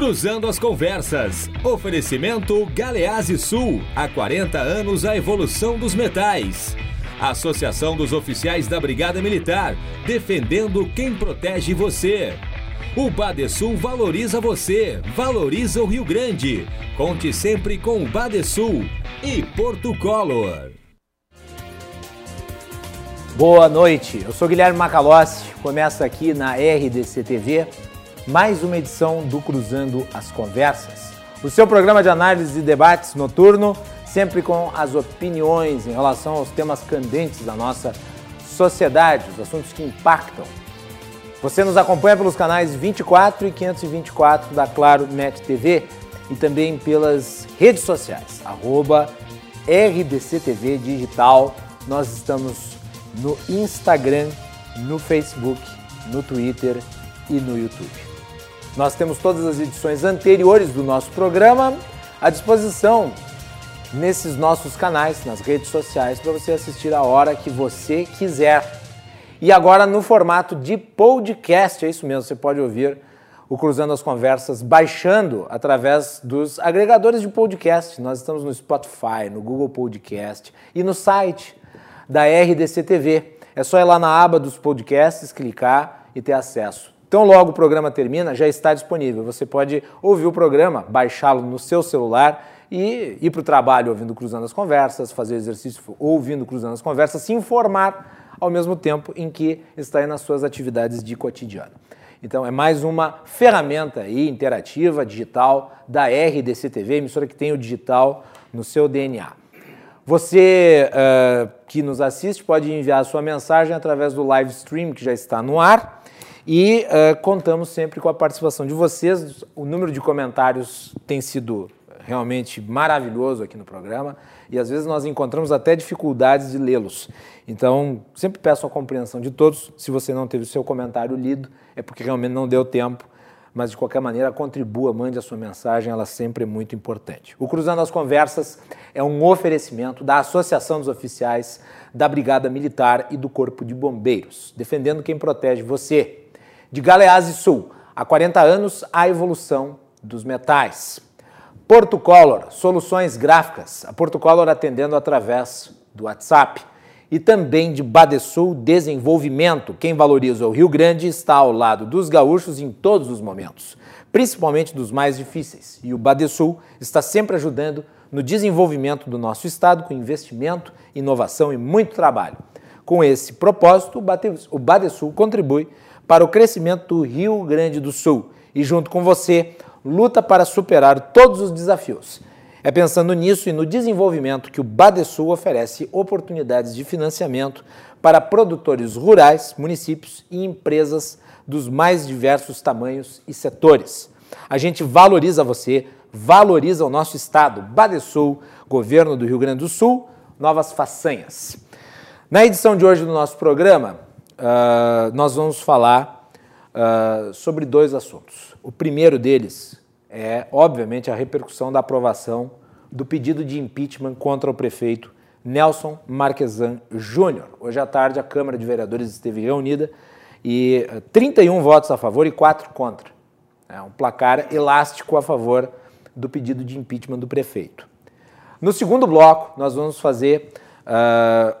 Cruzando as Conversas. Oferecimento Galease Sul. Há 40 anos a evolução dos metais. Associação dos Oficiais da Brigada Militar. Defendendo quem protege você. O Badesul valoriza você, valoriza o Rio Grande. Conte sempre com o Badesul e Porto Color. Boa noite, eu sou Guilherme Macalossi. Começa aqui na RDC TV mais uma edição do Cruzando as Conversas, o seu programa de análise e debates noturno, sempre com as opiniões em relação aos temas candentes da nossa sociedade, os assuntos que impactam. Você nos acompanha pelos canais 24 e 524 da Claro Net TV e também pelas redes sociais, arroba RDCTV Digital. Nós estamos no Instagram, no Facebook, no Twitter e no YouTube. Nós temos todas as edições anteriores do nosso programa à disposição nesses nossos canais, nas redes sociais, para você assistir a hora que você quiser. E agora no formato de podcast, é isso mesmo, você pode ouvir o Cruzando as Conversas baixando através dos agregadores de podcast. Nós estamos no Spotify, no Google Podcast e no site da RDC TV. É só ir lá na aba dos podcasts, clicar e ter acesso. Então, logo o programa termina, já está disponível. Você pode ouvir o programa, baixá-lo no seu celular e ir para o trabalho ouvindo Cruzando as Conversas, fazer exercício ouvindo Cruzando as Conversas, se informar ao mesmo tempo em que está nas suas atividades de cotidiano. Então, é mais uma ferramenta aí, interativa, digital, da RDC TV, emissora que tem o digital no seu DNA. Você uh, que nos assiste pode enviar a sua mensagem através do live stream que já está no ar e uh, contamos sempre com a participação de vocês. O número de comentários tem sido realmente maravilhoso aqui no programa e às vezes nós encontramos até dificuldades de lê-los. Então, sempre peço a compreensão de todos. Se você não teve o seu comentário lido, é porque realmente não deu tempo. Mas de qualquer maneira, contribua, mande a sua mensagem, ela sempre é muito importante. O Cruzando as Conversas é um oferecimento da Associação dos Oficiais da Brigada Militar e do Corpo de Bombeiros, defendendo quem protege você de Galeazzi Sul, há 40 anos, a evolução dos metais. Porto Color, soluções gráficas. A Porto Color atendendo através do WhatsApp. E também de Badesul Desenvolvimento. Quem valoriza o Rio Grande está ao lado dos gaúchos em todos os momentos, principalmente dos mais difíceis. E o Badesul está sempre ajudando no desenvolvimento do nosso estado com investimento, inovação e muito trabalho. Com esse propósito, o Badesul contribui para o crescimento do Rio Grande do Sul e, junto com você, luta para superar todos os desafios. É pensando nisso e no desenvolvimento que o Badesul oferece oportunidades de financiamento para produtores rurais, municípios e empresas dos mais diversos tamanhos e setores. A gente valoriza você, valoriza o nosso estado, Badesul, governo do Rio Grande do Sul, novas façanhas. Na edição de hoje do nosso programa, uh, nós vamos falar uh, sobre dois assuntos. O primeiro deles é, obviamente, a repercussão da aprovação do pedido de impeachment contra o prefeito Nelson Marquesan Júnior. Hoje à tarde, a Câmara de Vereadores esteve reunida e 31 ah, votos a favor e 4 contra. É um placar elástico a favor do pedido de impeachment do prefeito. No segundo bloco, nós vamos fazer uh,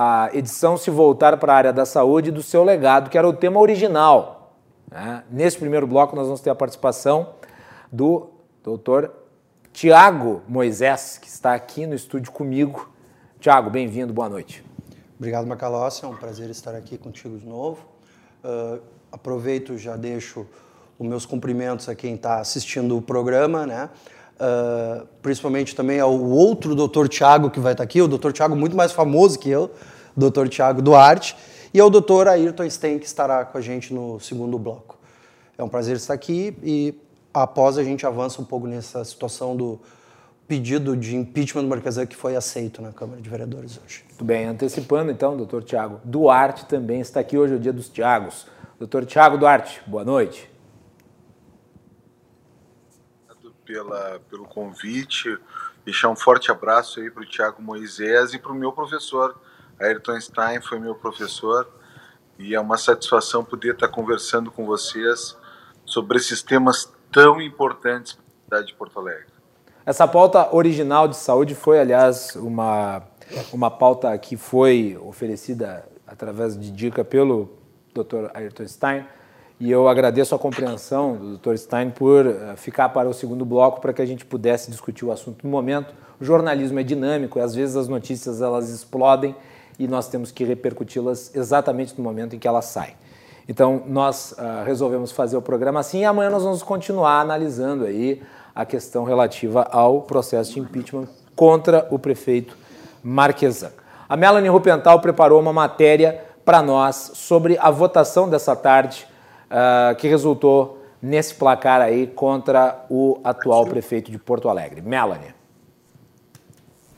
a edição se voltar para a área da saúde do seu legado, que era o tema original. Né? Nesse primeiro bloco, nós vamos ter a participação do doutor Tiago Moisés, que está aqui no estúdio comigo. Tiago, bem-vindo, boa noite. Obrigado, Macalossi, é um prazer estar aqui contigo de novo. Uh, aproveito já deixo os meus cumprimentos a quem está assistindo o programa, né? Uh, principalmente também ao outro doutor Tiago que vai estar aqui, o doutor Tiago muito mais famoso que eu, doutor Tiago Duarte, e ao doutor Ayrton Sten, que estará com a gente no segundo bloco. É um prazer estar aqui e após a gente avança um pouco nessa situação do pedido de impeachment do Marquesan que foi aceito na Câmara de Vereadores hoje. Muito bem, antecipando então, doutor Tiago Duarte também está aqui hoje, é o dia dos Tiagos. Doutor Tiago Duarte, boa noite pela, pelo convite, deixar um forte abraço aí para o Tiago Moisés e para o meu professor, Ayrton Stein, foi meu professor, e é uma satisfação poder estar conversando com vocês sobre esses temas tão importantes para a cidade de Porto Alegre. Essa pauta original de saúde foi, aliás, uma, uma pauta que foi oferecida através de dica pelo Dr. Ayrton Stein. E eu agradeço a compreensão do Dr. Stein por eh, ficar para o segundo bloco para que a gente pudesse discutir o assunto no momento. O jornalismo é dinâmico e às vezes as notícias elas explodem e nós temos que repercuti-las exatamente no momento em que elas saem. Então nós uh, resolvemos fazer o programa assim e amanhã nós vamos continuar analisando aí a questão relativa ao processo de impeachment contra o prefeito Marquesan. A Melanie Rupental preparou uma matéria para nós sobre a votação dessa tarde uh, que resultou nesse placar aí contra o atual prefeito de Porto Alegre. Melanie.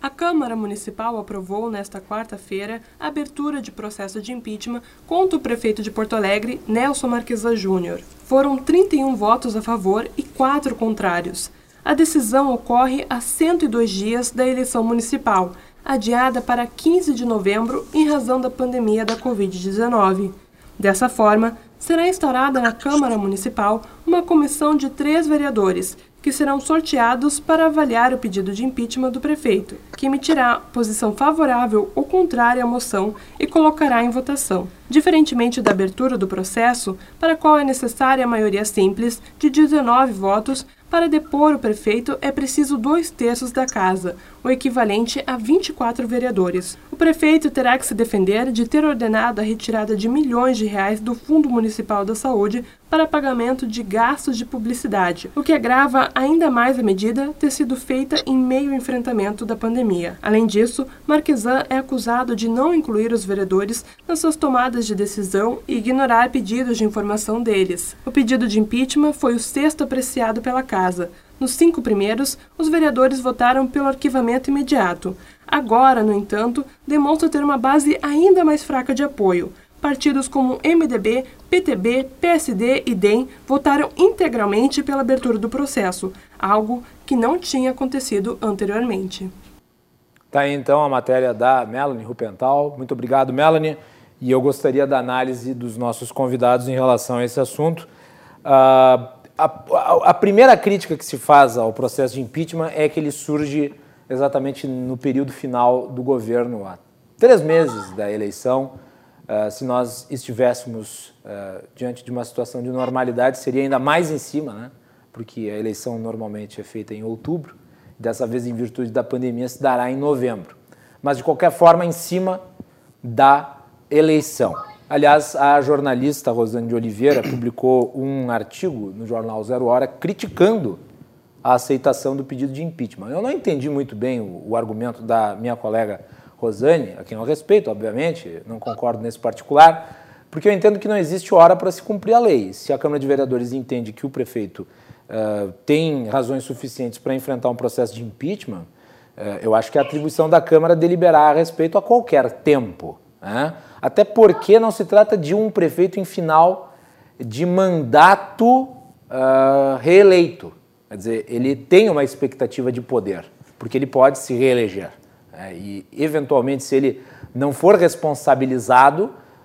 A Câmara Municipal aprovou nesta quarta-feira a abertura de processo de impeachment contra o prefeito de Porto Alegre, Nelson Marquesa Júnior. Foram 31 votos a favor e 4 contrários. A decisão ocorre a 102 dias da eleição municipal, adiada para 15 de novembro em razão da pandemia da Covid-19. Dessa forma, será instaurada na Câmara Municipal uma comissão de três vereadores que serão sorteados para avaliar o pedido de impeachment do prefeito, que emitirá posição favorável ou contrária à moção e colocará em votação. Diferentemente da abertura do processo, para a qual é necessária a maioria simples de 19 votos, para depor o prefeito é preciso dois terços da casa, o equivalente a 24 vereadores. O prefeito terá que se defender de ter ordenado a retirada de milhões de reais do Fundo Municipal da Saúde para pagamento de gastos de publicidade, o que agrava ainda mais a medida ter sido feita em meio ao enfrentamento da pandemia. Além disso, Marquesan é acusado de não incluir os vereadores nas suas tomadas de decisão e ignorar pedidos de informação deles. O pedido de impeachment foi o sexto apreciado pela Casa. Nos cinco primeiros, os vereadores votaram pelo arquivamento imediato. Agora, no entanto, demonstra ter uma base ainda mais fraca de apoio. Partidos como MDB, PTB, PSD e DEM votaram integralmente pela abertura do processo, algo que não tinha acontecido anteriormente. Tá aí então a matéria da Melanie Rupental. Muito obrigado, Melanie. E eu gostaria da análise dos nossos convidados em relação a esse assunto. Uh, a, a, a, primeira crítica que se faz ao processo de impeachment é que ele surge exatamente no período final do governo, há três meses da eleição. Uh, se nós estivéssemos uh, diante de uma situação de normalidade, seria ainda mais em cima, né? porque a eleição normalmente é feita em outubro, dessa vez, em virtude da pandemia, se dará em novembro. Mas, de qualquer forma, em cima da eleição. Aliás, a jornalista Rosane de Oliveira publicou um artigo no jornal Zero Hora criticando a aceitação do pedido de impeachment. Eu não entendi muito bem o, o argumento da minha colega Rosane, a quem eu respeito, obviamente, não concordo nesse particular, porque eu entendo que não existe hora para se cumprir a lei. Se a Câmara de Vereadores entende que o prefeito uh, tem razões suficientes para enfrentar um processo de impeachment, uh, eu acho que é atribuição da Câmara deliberar a respeito a qualquer tempo. Né? Até porque não se trata de um prefeito em final de mandato uh, reeleito. Quer dizer, ele tem uma expectativa de poder, porque ele pode se reeleger. É, e, eventualmente, se ele não for responsabilizado,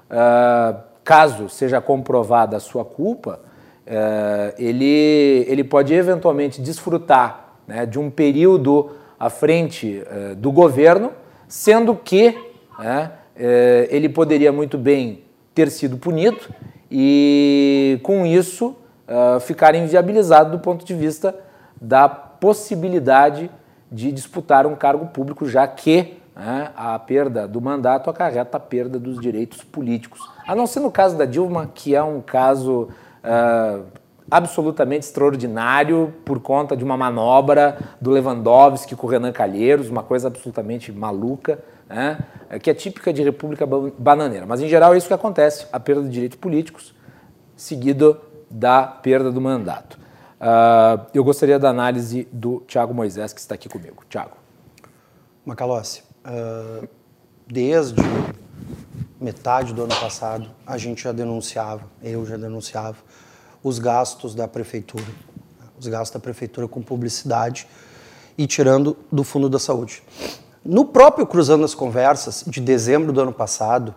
uh, caso seja comprovada a sua culpa, uh, ele, ele pode eventualmente desfrutar né, de um período à frente uh, do governo, sendo que né, eh, ele poderia muito bem ter sido punido e, com isso, ficar inviabilizado do ponto de vista da possibilidade de disputar um cargo público, já que né, a perda do mandato acarreta a perda dos direitos políticos. A não ser no caso da Dilma, que é um caso uh, absolutamente extraordinário por conta de uma manobra do Lewandowski com o Renan Calheiros, uma coisa absolutamente maluca, né, que é típica de república bananeira. Mas, em geral, é isso que acontece, a perda de direitos políticos, seguido da perda do mandato. Uh, eu gostaria da análise do Tiago Moisés, que está aqui comigo. Tiago. Macalossi, uh, desde metade do ano passado, a gente já denunciava, eu já denunciava, os gastos da prefeitura, os gastos da prefeitura com publicidade e tirando do Fundo da Saúde. No próprio Cruzando as Conversas, de dezembro do ano passado,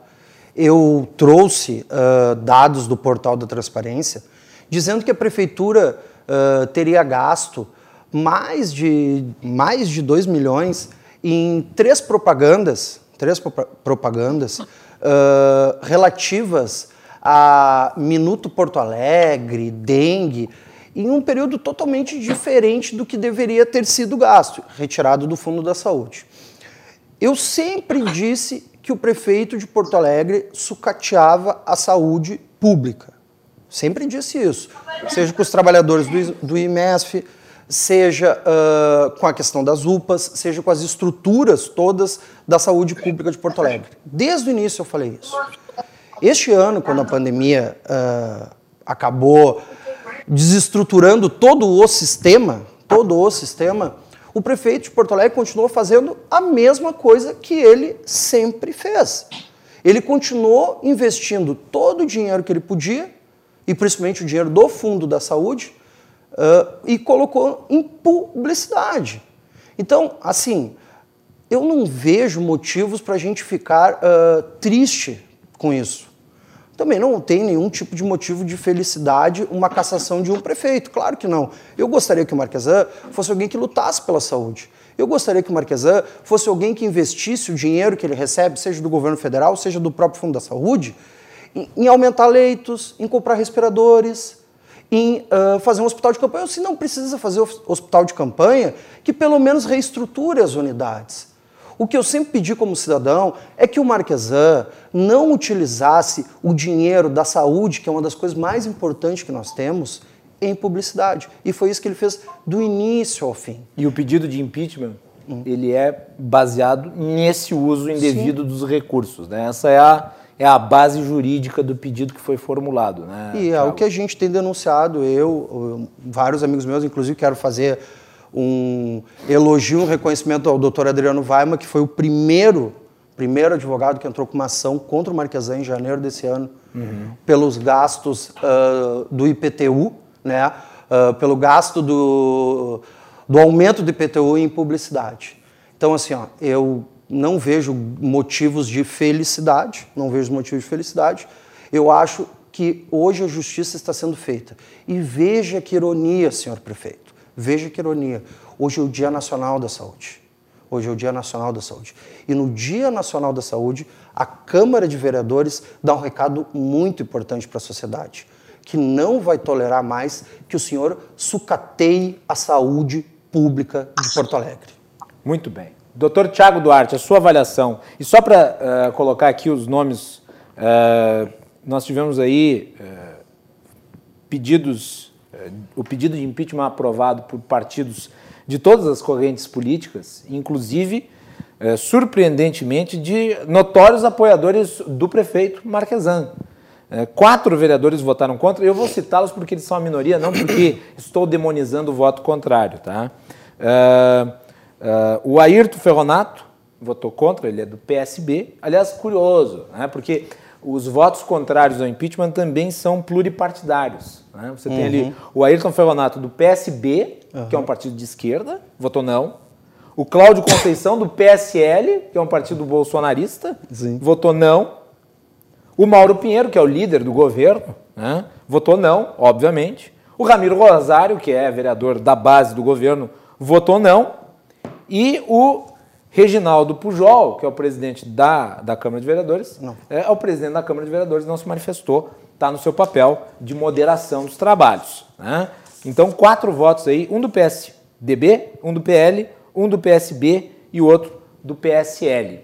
eu trouxe uh, dados do portal da transparência dizendo que a prefeitura uh, teria gasto mais de, mais de 2 milhões em três propagandas, três propagandas uh, relativas a Minuto Porto Alegre, dengue, em um período totalmente diferente do que deveria ter sido gasto, retirado do Fundo da Saúde. Eu sempre disse que o prefeito de Porto Alegre sucateava a saúde pública. Sempre disse isso. Seja com os trabalhadores do, do IMESF, seja uh, com a questão das UPAs, seja com as estruturas todas da saúde pública de Porto Alegre. Desde o início eu falei isso. Este ano, quando a pandemia uh, acabou desestruturando todo o sistema, todo o sistema, o prefeito de Porto Alegre continuou fazendo a mesma coisa que ele sempre fez. Ele continuou investindo todo o dinheiro que ele podia, e principalmente o dinheiro do Fundo da Saúde, uh, e colocou em publicidade. Então, assim, eu não vejo motivos para a gente ficar uh, triste com isso. Também não tem nenhum tipo de motivo de felicidade uma cassação de um prefeito. Claro que não. Eu gostaria que o Marquesan fosse alguém que lutasse pela saúde. Eu gostaria que o Marquesan fosse alguém que investisse o dinheiro que ele recebe, seja do governo federal, seja do próprio Fundo da Saúde, em, aumentar leitos, em comprar respiradores, em uh, fazer um hospital de campanha. Ou se não precisa fazer hospital de campanha, que pelo menos reestruture as unidades. O que eu sempre pedi como cidadão é que o Marquesan não utilizasse o dinheiro da saúde, que é uma das coisas mais importantes que nós temos, em publicidade. E foi isso que ele fez do início ao fim. E o pedido de impeachment, hum. ele é baseado nesse uso indevido Sim. dos recursos. Né? Essa é a, é a base jurídica do pedido que foi formulado. Né, e é o que a gente tem denunciado, eu, vários amigos meus, inclusive quero fazer um elogio, um reconhecimento ao doutor Adriano Weima, que foi o primeiro, primeiro advogado que entrou com uma ação contra o Marquesan em janeiro desse ano, uhum. pelos gastos uh, do IPTU, né, uh, pelo gasto do, do aumento do IPTU em publicidade. Então, assim, ó, eu não vejo motivos de felicidade, não vejo motivos de felicidade. Eu acho que hoje a justiça está sendo feita. E veja que ironia, senhor prefeito. Veja que ironia. Hoje é o Dia Nacional da Saúde. Hoje é o Dia Nacional da Saúde. E no Dia Nacional da Saúde, a Câmara de Vereadores dá um recado muito importante para a sociedade, que não vai tolerar mais que o senhor sucateie a saúde pública de Porto Alegre. Muito bem. Doutor Tiago Duarte, a sua avaliação. E só para uh, colocar aqui os nomes, uh, nós tivemos aí uh, pedidos o pedido de impeachment aprovado por partidos de todas as correntes políticas, inclusive, surpreendentemente, de notórios apoiadores do prefeito Marquesan. Quatro vereadores votaram contra, eu vou citá-los porque eles são a minoria, não porque estou demonizando o voto contrário. Tá? É, é, o Ayrton Ferronato votou contra, ele é do PSB. Aliás, curioso, né? porque os votos contrários ao impeachment também são pluripartidários. Né? Você uhum. tem ali uhum. o Ayrton Ferronato do PSB, uhum. que é um partido de esquerda, votou não. O Cláudio Conceição do PSL, que é um partido bolsonarista, Sim. votou não. O Mauro Pinheiro, que é o líder do governo, né? votou não, obviamente. O Ramiro Rosário, que é vereador da base do governo, votou não. E o Reginaldo Pujol, que é o presidente da, da Câmara de Vereadores, não. É, é o presidente da Câmara de Vereadores, não se manifestou, está no seu papel de moderação dos trabalhos. Né? Então, quatro votos aí, um do PSDB, um do PL, um do PSB e o outro do PSL.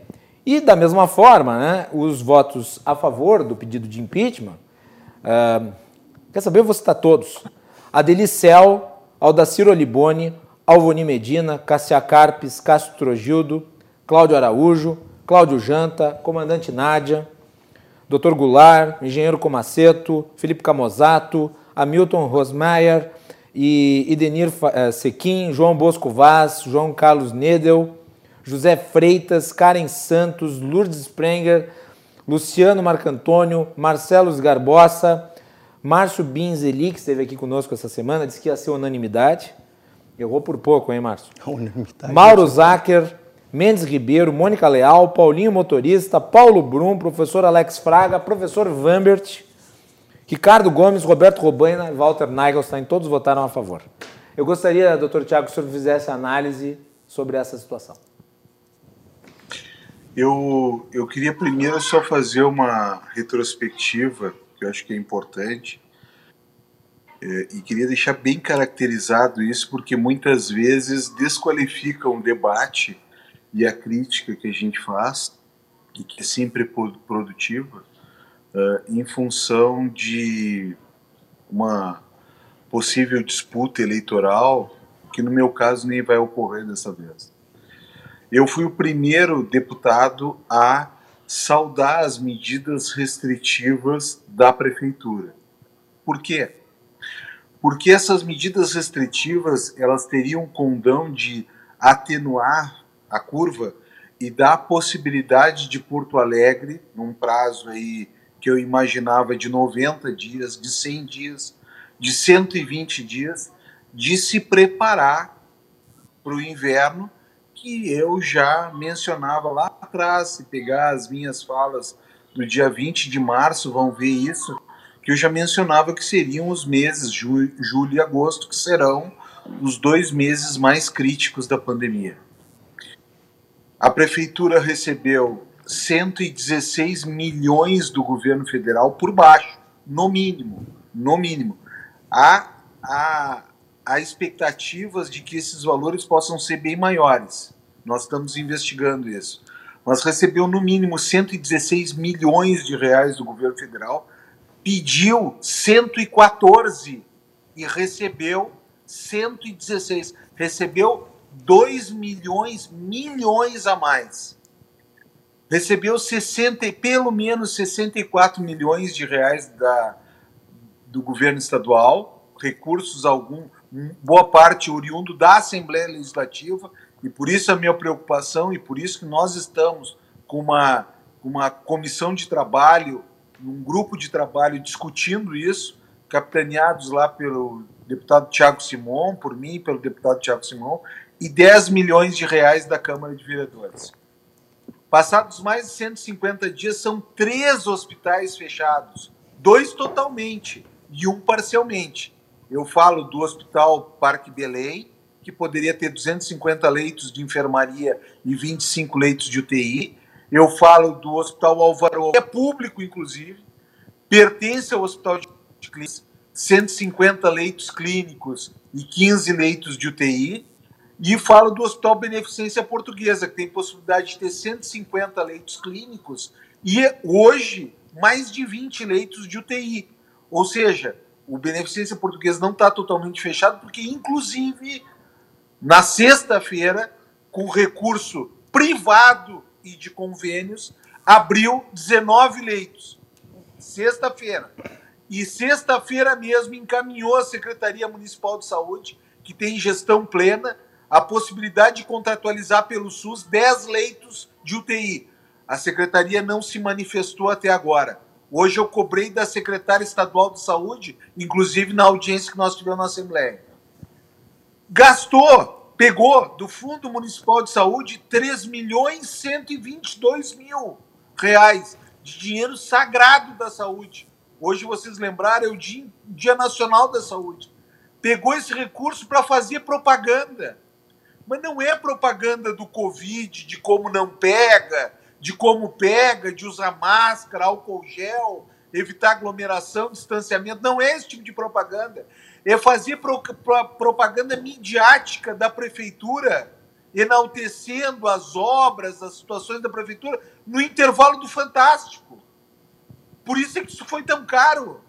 E da mesma forma, né, os votos a favor do pedido de impeachment, uh, quer saber? Eu vou citar todos. Adelicel, Aldacir Olibone, Alvoni Medina, Cassia Carpes, Cássio Trogildo, Cláudio Araújo, Cláudio Janta, Comandante Nádia, Dr. Goulart, Engenheiro Comaceto, Felipe Camozato, Hamilton Rosmeier e Idenir eh, Sequim, João Bosco Vaz, João Carlos Nedel, José Freitas, Karen Santos, Lourdes Sprenger, Luciano Marcantônio, Marcelo Garbosa, Márcio Binzeli, que esteve aqui conosco essa semana, disse que ia ser unanimidade. Errou por pouco, hein, Márcio? Mauro Zacher, Mendes Ribeiro, Mônica Leal, Paulinho Motorista, Paulo Brum, professor Alex Fraga, professor Vambert Ricardo Gomes, Roberto Robaina e Walter Nagelstein, todos votaram a favor. Eu gostaria, doutor Tiago, que o senhor fizesse análise sobre essa situação. Eu, eu queria primeiro só fazer uma retrospectiva, que eu acho que é importante, é, e queria deixar bem caracterizado isso, porque muitas vezes desqualificam o debate e a crítica que a gente faz, e que é sempre produtiva, uh, em função de uma possível disputa eleitoral, que no meu caso nem vai ocorrer dessa vez. Eu fui o primeiro deputado a saudar as medidas restritivas da prefeitura. Por quê? Porque essas medidas restritivas elas teriam condão de atenuar a curva e dar a possibilidade de Porto Alegre, num prazo aí que eu imaginava de 90 dias, de 100 dias, de 120 dias, de se preparar para o inverno que eu já mencionava lá atrás, se pegar as minhas falas do dia 20 de março, vão ver isso, que eu já mencionava que seriam os meses julho, julho e agosto, que serão os dois meses mais críticos da pandemia. A prefeitura recebeu 116 milhões do governo federal por baixo, no mínimo, no mínimo. Há, há, há expectativas de que esses valores possam ser bem maiores. Nós estamos investigando isso. Mas recebeu no mínimo 116 milhões de reais do governo federal, pediu 114 e recebeu 116. Recebeu 2 milhões, milhões a mais. Recebeu 60, pelo menos 64 milhões de reais da, do governo estadual, recursos algum, boa parte oriundo da Assembleia Legislativa, e por isso a minha preocupação e por isso que nós estamos com uma, uma comissão de trabalho, um grupo de trabalho discutindo isso, capitaneados lá pelo deputado Tiago Simon, por mim, pelo deputado Tiago Simon, e 10 milhões de reais da Câmara de Vereadores. Passados mais de 150 dias, são três hospitais fechados, dois totalmente e um parcialmente. Eu falo do Hospital Parque Belém, que poderia ter 250 leitos de enfermaria e 25 leitos de UTI. Eu falo do Hospital Alvaro, é público, inclusive, pertence ao Hospital de Clínicas, 150 leitos clínicos e 15 leitos de UTI. E falo do Hospital Beneficência Portuguesa, que tem possibilidade de ter 150 leitos clínicos e hoje mais de 20 leitos de UTI. Ou seja, o Beneficência Portuguesa não está totalmente fechado, porque, inclusive, na sexta-feira, com recurso privado e de convênios, abriu 19 leitos. Sexta-feira. E sexta-feira mesmo encaminhou a Secretaria Municipal de Saúde, que tem gestão plena, a possibilidade de contratualizar pelo SUS 10 leitos de UTI. A secretaria não se manifestou até agora. Hoje eu cobrei da secretária estadual de saúde, inclusive na audiência que nós tivemos na Assembleia gastou, pegou do Fundo Municipal de Saúde 3 milhões 122 mil reais de dinheiro sagrado da saúde. Hoje vocês lembraram, é o Dia, Dia Nacional da Saúde. Pegou esse recurso para fazer propaganda. Mas não é propaganda do Covid, de como não pega, de como pega, de usar máscara, álcool gel, evitar aglomeração, distanciamento. Não é esse tipo de propaganda é fazer pro, pro, propaganda midiática da prefeitura, enaltecendo as obras, as situações da prefeitura, no intervalo do Fantástico. Por isso é que isso foi tão caro.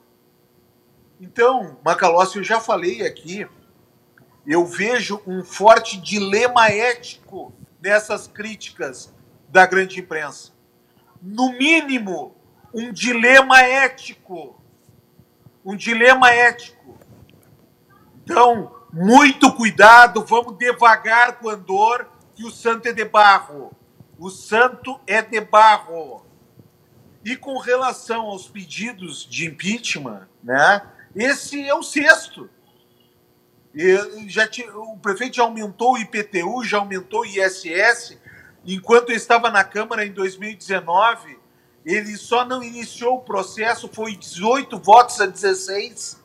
Então, Macalossi, eu já falei aqui, eu vejo um forte dilema ético nessas críticas da grande imprensa. No mínimo, um dilema ético. Um dilema ético. Então, muito cuidado, vamos devagar com o andor, que o santo é de barro. O santo é de barro. E com relação aos pedidos de impeachment, né? Esse é o sexto. E já o prefeito já aumentou o IPTU, já aumentou o ISS. Enquanto eu estava na Câmara em 2019, ele só não iniciou o processo, foi 18 votos a 16.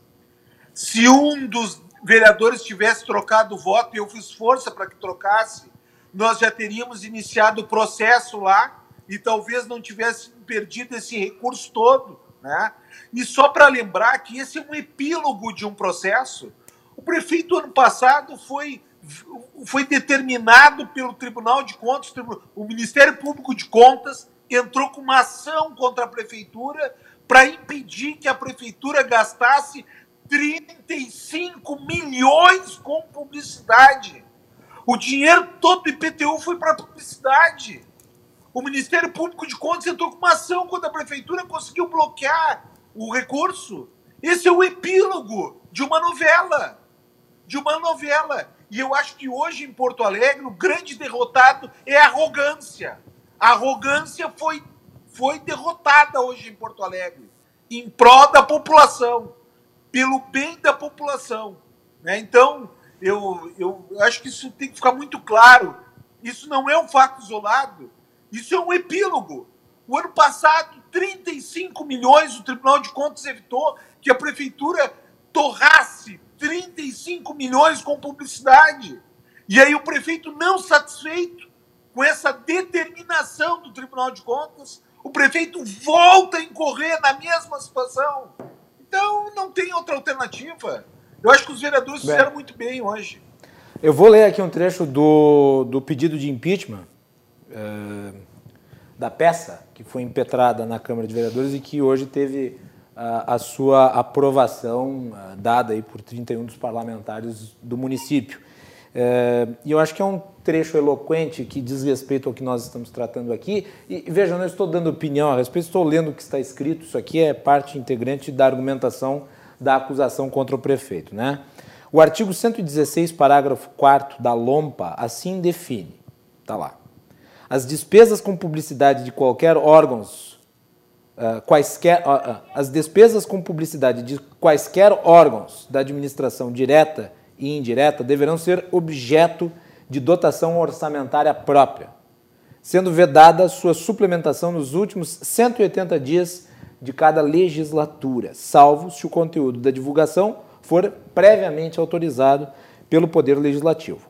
Se um dos vereadores tivesse trocado o voto, e eu fiz força para que trocasse, nós já teríamos iniciado o processo lá e talvez não tivesse perdido esse recurso todo. Né? E só para lembrar que esse é um epílogo de um processo. O prefeito, ano passado, foi, foi determinado pelo Tribunal de Contas, o Ministério Público de Contas entrou com uma ação contra a prefeitura para impedir que a prefeitura gastasse 35 milhões com publicidade. O dinheiro todo do IPTU foi para publicidade. O Ministério Público de Contas entrou com uma ação contra a prefeitura, conseguiu bloquear o recurso. Esse é o epílogo de uma novela. De uma novela. E eu acho que hoje em Porto Alegre o grande derrotado é a arrogância. A arrogância foi, foi derrotada hoje em Porto Alegre, em prol da população, pelo bem da população. Né? Então, eu, eu acho que isso tem que ficar muito claro. Isso não é um fato isolado, isso é um epílogo. O ano passado, 35 milhões o Tribunal de Contas evitou que a prefeitura torrasse 35 milhões com publicidade. E aí o prefeito não satisfeito com essa determinação do Tribunal de Contas, o prefeito volta a incorrer na mesma situação. Então, tem outra alternativa. Eu acho que os vereadores bem, fizeram muito bem hoje. Eu vou ler aqui um trecho do, do pedido de impeachment uh, da peça que foi impetrada na Câmara de Vereadores e que hoje teve uh, a sua aprovação uh, dada aí por 31 dos parlamentares do município. e eu acho que é um trecho eloquente que diz respeito ao que nós estamos tratando aqui. E veja, não estou dando opinião a respeito, estou lendo o que está escrito. Isso aqui é parte integrante da argumentação da acusação contra o prefeito. Né? O artigo 116, parágrafo 4 da LOMPA, assim define. Está lá. As despesas com publicidade de qualquer órgãos, uh, quaisquer, uh, uh, as despesas com publicidade de quaisquer órgãos da administração direta e indireta deverão ser objeto de dotação orçamentária própria, sendo vedada sua suplementação nos últimos 180 dias de cada legislatura, salvo se o conteúdo da divulgação for previamente autorizado pelo Poder Legislativo.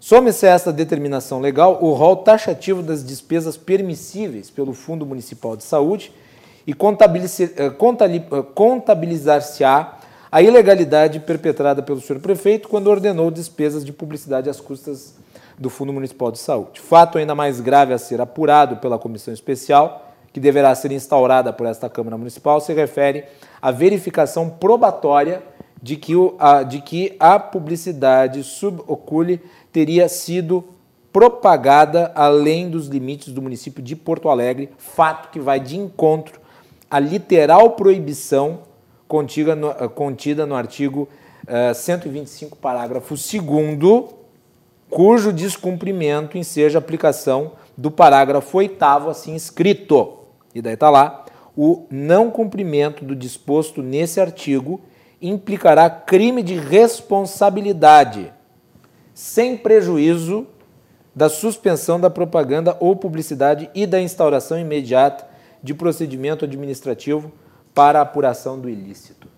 Some-se a esta determinação legal o rol taxativo das despesas permissíveis pelo Fundo Municipal de Saúde e eh, eh, contabilizar-se-á a ilegalidade perpetrada pelo senhor prefeito quando ordenou despesas de publicidade às custas do Fundo Municipal de Saúde. Fato ainda mais grave a ser apurado pela comissão especial, que deverá ser instaurada por esta Câmara Municipal, se refere à verificação probatória de que, o, a, de que a publicidade subocule teria sido propagada além dos limites do município de Porto Alegre, fato que vai de encontro à literal proibição contida no, eh, contida no artigo uh, 125, parágrafo 2, cujo descumprimento enseja aplicação do parágrafo 8 assim escrito. E daí está lá, o não cumprimento do disposto nesse artigo implicará crime de responsabilidade, sem prejuízo da suspensão da propaganda ou publicidade e da instauração imediata de procedimento administrativo para apuração do ilícito.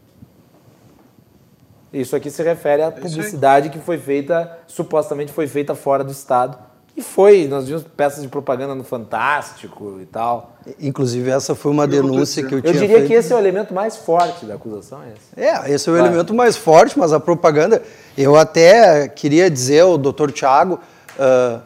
Isso aqui se refere à é publicidade que foi feita, supostamente foi feita fora do Estado. E foi, nós vimos peças de propaganda no Fantástico e tal. Inclusive, essa foi uma denúncia que eu, tinha. Eu diria feito. que esse é o elemento mais forte da acusação. É esse, é, esse é o elemento mais forte, mas a propaganda. Eu até queria dizer ao doutor Tiago. Uh,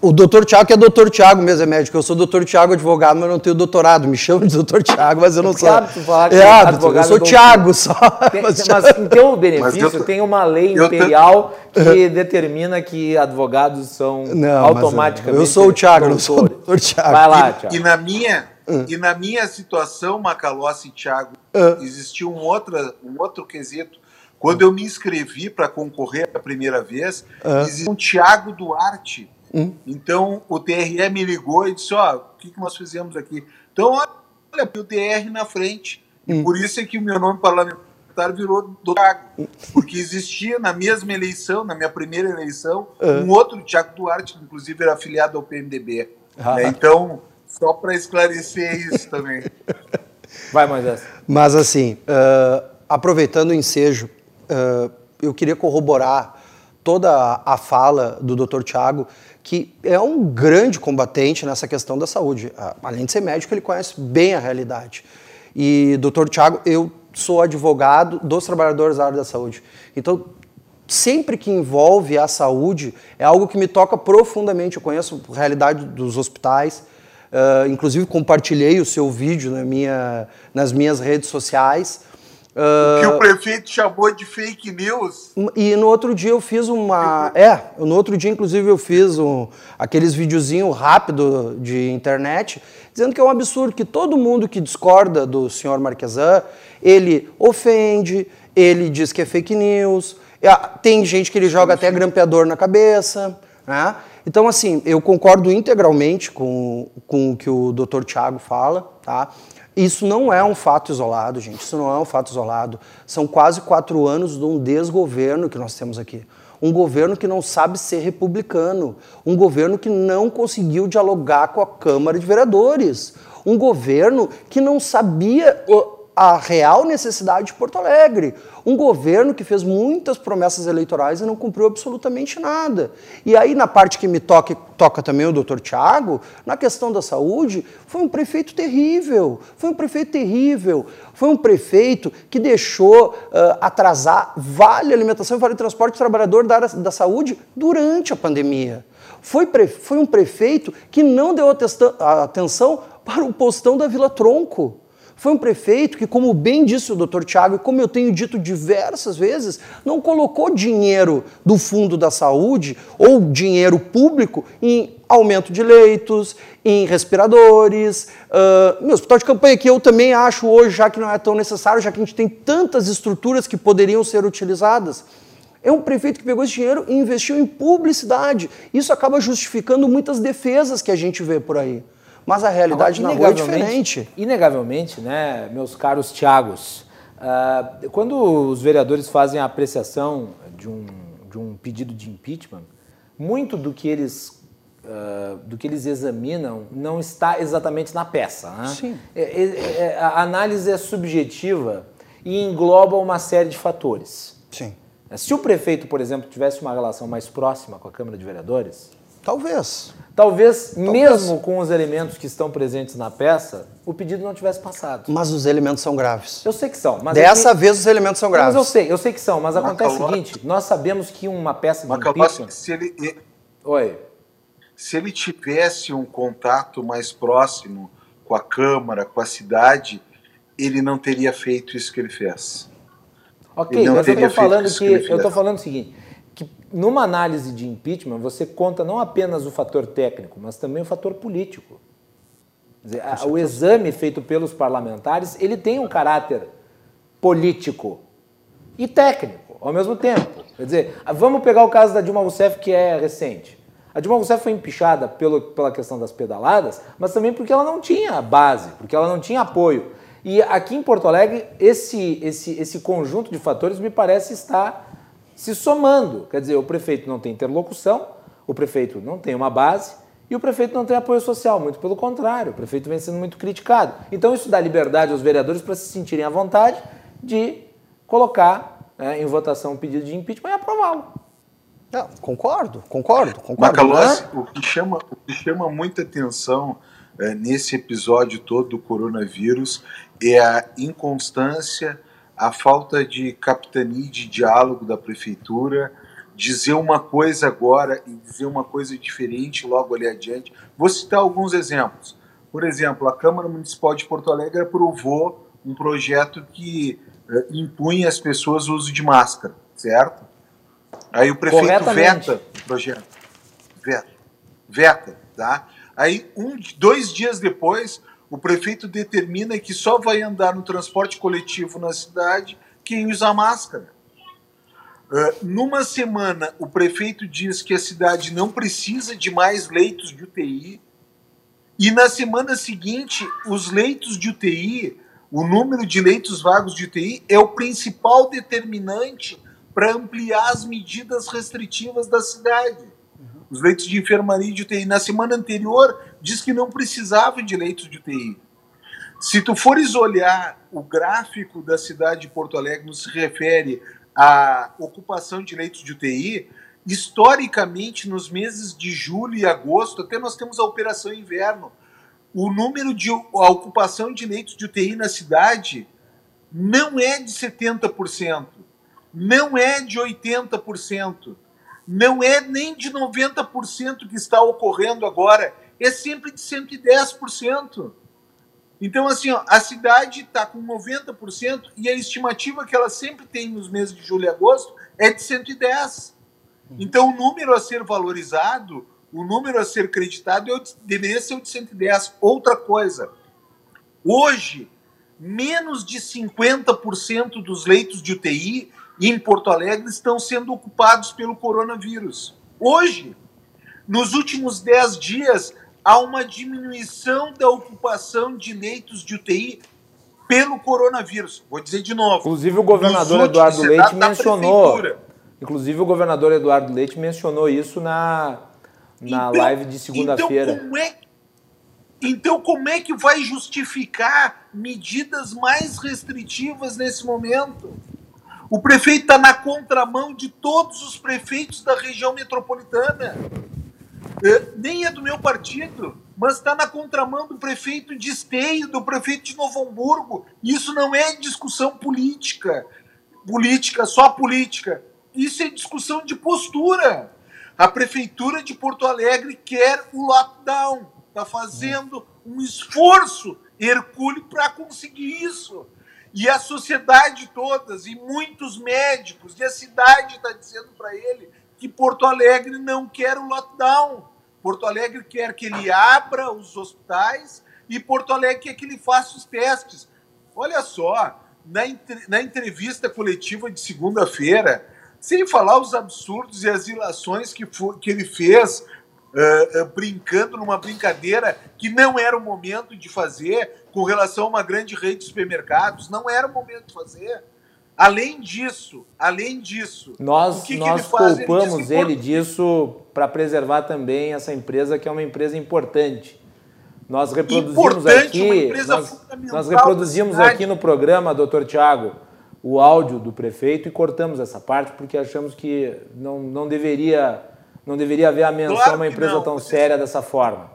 o doutor Tiago, que é doutor Tiago mesmo, é médico. Eu sou doutor Tiago, advogado, mas não tenho doutorado. Me chamo de doutor Tiago, mas eu não é sou. Hábito falar é hábito, eu sou Tiago só. Tem, mas, mas em teu benefício, tem uma lei imperial que determina que advogados são não, automaticamente. Eu sou o Tiago, não sou o doutor Tiago. Vai lá, Tiago. E na minha, uh. e na minha situação, Macalossi e Tiago, uh. existiu um outro, um outro quesito. Quando eu me inscrevi para concorrer a primeira vez, uh. existiu um Tiago Duarte Hum. Então o TRE me ligou e disse: Ó, oh, o que, que nós fizemos aqui? Então, olha, o DR na frente. Hum. E por isso é que o meu nome parlamentar virou do Thiago. Hum. Porque existia na mesma eleição, na minha primeira eleição, uhum. um outro Thiago Duarte, que inclusive era afiliado ao PMDB. Ah. Né? Então, Só para esclarecer isso também. Vai, Moisés. Mas assim, uh, aproveitando o ensejo, uh, eu queria corroborar toda a fala do Dr. Tiago, que é um grande combatente nessa questão da saúde. Além de ser médico, ele conhece bem a realidade. E, doutor Tiago, eu sou advogado dos trabalhadores da área da saúde. Então, sempre que envolve a saúde, é algo que me toca profundamente. Eu conheço a realidade dos hospitais, uh, inclusive compartilhei o seu vídeo na minha, nas minhas redes sociais. Uh, que o prefeito chamou de fake news. E no outro dia eu fiz uma. É, no outro dia, inclusive, eu fiz um, aqueles videozinhos rápido de internet, dizendo que é um absurdo que todo mundo que discorda do senhor Marquesan, ele ofende, ele diz que é fake news, é, tem gente que ele joga até grampeador na cabeça. Né? Então, assim, eu concordo integralmente com, com o que o doutor Tiago fala, tá? Isso não é um fato isolado, gente. Isso não é um fato isolado. São quase quatro anos de um desgoverno que nós temos aqui. Um governo que não sabe ser republicano. Um governo que não conseguiu dialogar com a Câmara de Vereadores. Um governo que não sabia a real necessidade de Porto Alegre. Um governo que fez muitas promessas eleitorais e não cumpriu absolutamente nada. E aí, na parte que me toca, toca também o doutor Tiago, na questão da saúde, foi um prefeito terrível. Foi um prefeito terrível. Foi um prefeito que deixou uh, atrasar vale alimentação e vale transporte do trabalhador da área da saúde durante a pandemia. Foi, foi um prefeito que não deu atenção para o postão da Vila Tronco. Foi um prefeito que, como bem disse o doutor Tiago, e como eu tenho dito diversas vezes, não colocou dinheiro do fundo da saúde ou dinheiro público em aumento de leitos, em respiradores. Uh, meu hospital de campanha, que eu também acho hoje, já que não é tão necessário, já que a gente tem tantas estruturas que poderiam ser utilizadas. É um prefeito que pegou esse dinheiro e investiu em publicidade. Isso acaba justificando muitas defesas que a gente vê por aí. Mas a realidade Agora, na rua é diferente. Inegavelmente, né, meus caros Tiagos, uh, quando os vereadores fazem a apreciação de um, de um pedido de impeachment, muito do que eles uh, do que eles examinam não está exatamente na peça. Né? Sim. É, é, é, a análise é subjetiva e engloba uma série de fatores. Sim. Se o prefeito, por exemplo, tivesse uma relação mais próxima com a Câmara de Vereadores, Talvez. Talvez, Talvez, mesmo com os elementos que estão presentes na peça, o pedido não tivesse passado. Mas os elementos são graves. Eu sei que são. Mas Dessa é que... vez os elementos são graves. Mas eu sei, eu sei que são. Mas acontece o seguinte, nós sabemos que uma peça de impeachment... Se ele... Oi. Se ele tivesse um contato mais próximo com a Câmara, com a cidade, ele não teria feito isso que ele fez. Ok, mas eu estou falando que, que eu estou falando o seguinte que numa análise de impeachment você conta não apenas o fator técnico, mas também o fator político. Dizer, a, o exame feito pelos parlamentares ele tem um caráter político e técnico ao mesmo tempo. Quer dizer, vamos pegar o caso da Dilma Rousseff que é recente. A Dilma Rousseff foi empichada pelo, pela questão das pedaladas, mas também porque ela não tinha base, porque ela não tinha apoio. E aqui em Porto Alegre, esse, esse, esse conjunto de fatores me parece estar se somando. Quer dizer, o prefeito não tem interlocução, o prefeito não tem uma base e o prefeito não tem apoio social. Muito pelo contrário, o prefeito vem sendo muito criticado. Então, isso dá liberdade aos vereadores para se sentirem à vontade de colocar né, em votação um pedido de impeachment e aprová-lo. Não, concordo, concordo, concordo. Macalossi, né? o, que chama, o que chama muita atenção é, nesse episódio todo do coronavírus é a inconstância a falta de capitania de diálogo da prefeitura, dizer uma coisa agora e dizer uma coisa diferente logo ali adiante. Vou citar alguns exemplos. Por exemplo, a Câmara Municipal de Porto Alegre aprovou um projeto que uh, impunha às pessoas o uso de máscara, certo? Aí o prefeito veta o projeto. Veta. Veta, tá? Aí, um, dois dias depois, o prefeito determina que só vai andar no transporte coletivo na cidade quem usa máscara. Uh, numa semana, o prefeito diz que a cidade não precisa de mais leitos de UTI, e na semana seguinte, os leitos de UTI, o número de leitos vagos de UTI, é o principal determinante para ampliar as medidas restritivas da cidade. os leitos de enfermaria de UTI. Na semana anterior, diz que não precisava de leitos de UTI. Se tu fores olhar o gráfico da cidade de Porto Alegre, no se refere à ocupação de leitos de UTI, historicamente, nos meses de julho e agosto, até nós temos a operação inverno, o número de a ocupação de leitos de UTI na cidade não é de 70%, não é de 80%, não é nem de 90% que está ocorrendo agora, é sempre de 110%. Então, assim, ó, a cidade está com 90% e a estimativa que ela sempre tem nos meses de julho e agosto é de 110%. Então, o número a ser valorizado, o número a ser creditado é deveria ser o de 110. Outra coisa, hoje, menos de 50% dos leitos de UTI em Porto Alegre estão sendo ocupados pelo coronavírus. Hoje, nos últimos 10 dias, há uma diminuição da ocupação de leitos de UTI pelo coronavírus. Vou dizer de novo. Inclusive, o governador Eduardo Leite mencionou. Inclusive, o governador Eduardo Leite mencionou isso na, na então, live de segunda-feira. Então, como é, então, como é que vai justificar medidas mais restritivas nesse momento? O prefeito está na contramão de todos os prefeitos da região metropolitana. É, nem é do meu partido, mas está na contramão do prefeito de Esteio, do prefeito de Novo Hamburgo. Isso não é discussão política, política, só política. Isso é discussão de postura. A prefeitura de Porto Alegre quer o lockdown, está fazendo um esforço hercúleo para conseguir isso. E a sociedade todas, e muitos médicos, e a cidade está dizendo para ele que Porto Alegre não quer o lockdown. Porto Alegre quer que ele abra os hospitais e Porto Alegre quer que ele faça os testes. Olha só, na, na entrevista coletiva de segunda-feira, sem falar os absurdos e as ilações que, for, que ele fez, uh, uh, brincando numa brincadeira que não era o momento de fazer com relação a uma grande rede de supermercados, não era o momento de fazer. Além disso, além disso, nós, que nós que ele culpamos ele, ele disso para preservar também essa empresa que é uma empresa importante. Nós reproduzimos importante, aqui, nós, nós reproduzimos aqui no programa, doutor Tiago, o áudio do prefeito e cortamos essa parte porque achamos que não, não, deveria, não deveria haver a menção claro a uma empresa não. tão Vocês, séria dessa forma.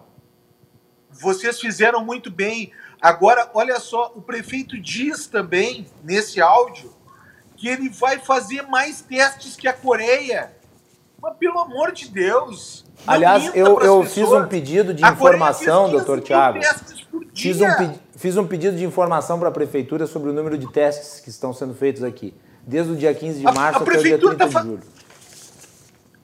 Vocês fizeram muito bem. Agora, olha só, o prefeito diz também nesse áudio que ele vai fazer mais testes que a Coreia. Mas pelo amor de Deus. Aliás, eu, eu fiz um pedido de informação, doutor Tiago. Fiz um pedido Fiz um pedido de informação para a prefeitura sobre o número de testes que estão sendo feitos aqui, desde o dia 15 de março a, a até o dia 30 tá de julho.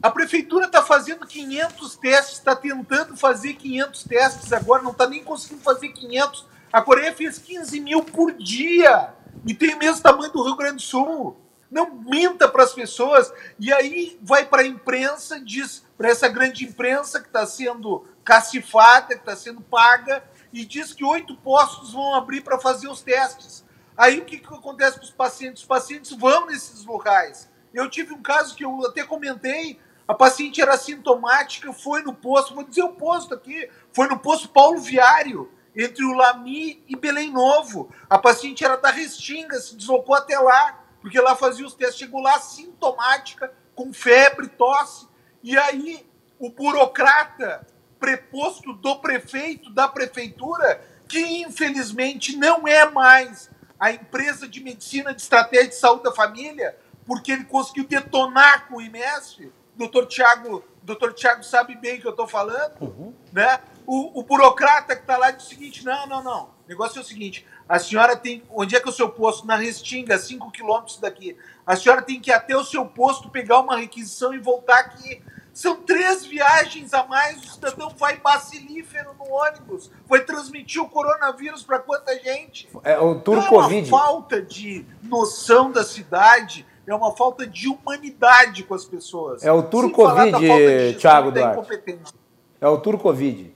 A prefeitura está fazendo 500 testes, está tentando fazer 500 testes agora, não está nem conseguindo fazer 500. A Coreia fez 15 mil por dia e tem o mesmo tamanho do Rio Grande do Sul. Não minta para as pessoas. E aí vai para a imprensa, diz para essa grande imprensa que está sendo cacifada, que está sendo paga, e diz que oito postos vão abrir para fazer os testes. Aí o que, que acontece com os pacientes? Os pacientes vão nesses locais. Eu tive um caso que eu até comentei, a paciente era sintomática, foi no posto, vou dizer o posto aqui, foi no posto Paulo Viário, entre o Lami e Belém Novo. A paciente era da Restinga, se deslocou até lá, porque lá fazia os testes, chegou lá sintomática, com febre, tosse, e aí o burocrata preposto do prefeito, da prefeitura, que infelizmente não é mais a empresa de medicina de estratégia de saúde da família, porque ele conseguiu detonar com o IMESF. Doutor Tiago, doutor Tiago sabe bem o que eu estou falando, uhum. né? O, o, burocrata que está lá diz o seguinte: não, não, não. O negócio é o seguinte: a senhora tem. Onde é que é o seu posto? Na Restinga, 5 quilômetros daqui. A senhora tem que ir até o seu posto, pegar uma requisição e voltar aqui. São três viagens a mais, o cidadão vai bacilífero no ônibus, vai transmitir o coronavírus para quanta gente? É o tour. É uma falta de noção da cidade, é uma falta de humanidade com as pessoas. É o tour Sem Covid, Thiago Duarte. É o tour Covid.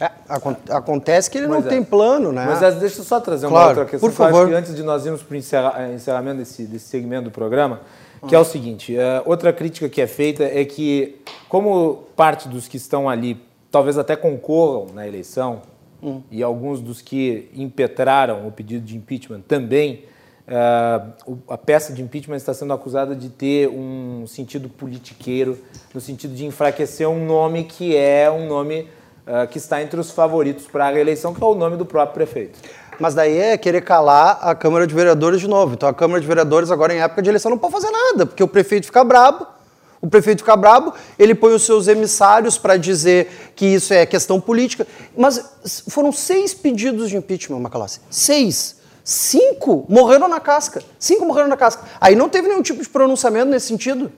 É, acontece que ele Mas não é. tem plano, né? Mas deixa eu só trazer uma claro, outra questão. Por favor. antes de nós irmos para o encerramento desse, desse segmento do programa, que é o seguinte: uh, outra crítica que é feita é que, como parte dos que estão ali talvez até concorram na eleição, hum. e alguns dos que impetraram o pedido de impeachment também, a peça de impeachment está sendo acusada de ter um sentido politiqueiro, no sentido de enfraquecer um nome que é um nome uh, que está entre os favoritos para a reeleição, que é o nome do próprio prefeito. Mas daí é querer calar a Câmara de Vereadores de novo. Então a Câmara de Vereadores agora em época de eleição não pode fazer nada, porque o prefeito fica brabo, o prefeito fica brabo, ele põe os seus emissários para dizer que isso é questão política. Mas foram seis pedidos de impeachment, Macalossi. Seis. Cinco morreram na casca. Cinco morreram na casca. Aí não teve nenhum tipo de pronunciamento nesse sentido.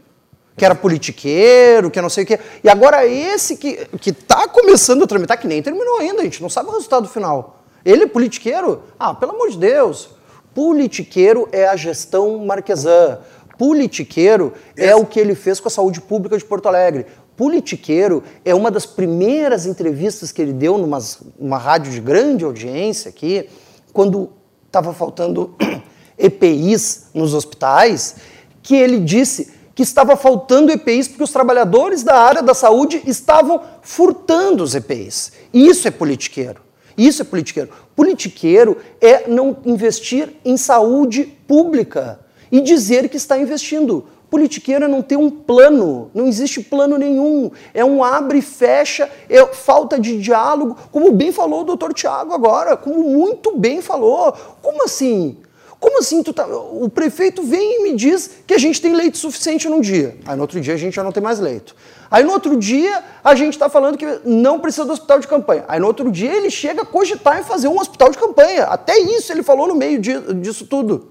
Que era politiqueiro, que não sei o quê. E agora esse que, que tá começando a tramitar, que nem terminou ainda, a gente não sabe o resultado final. Ele é politiqueiro? Ah, pelo amor de Deus. Politiqueiro é a gestão marquesã. Politiqueiro é o que ele fez com a saúde pública de Porto Alegre. Politiqueiro é uma das primeiras entrevistas que ele deu numa uma rádio de grande audiência aqui, quando estava faltando EPIs nos hospitais, que ele disse que estava faltando EPIs porque os trabalhadores da área da saúde estavam furtando os EPIs. Isso é politiqueiro. Isso é politiqueiro. Politiqueiro é não investir em saúde pública e dizer que está investindo. Politiqueiro é não ter um plano, não existe plano nenhum. É um abre e fecha, é falta de diálogo, como bem falou o doutor Tiago agora, como muito bem falou. Como assim? Como assim tá... o prefeito vem e me diz que a gente tem leite suficiente num dia? Aí no outro dia a gente já não tem mais leito. Aí no outro dia a gente está falando que não precisa do hospital de campanha. Aí no outro dia ele chega a cogitar em fazer um hospital de campanha. Até isso ele falou no meio disso tudo.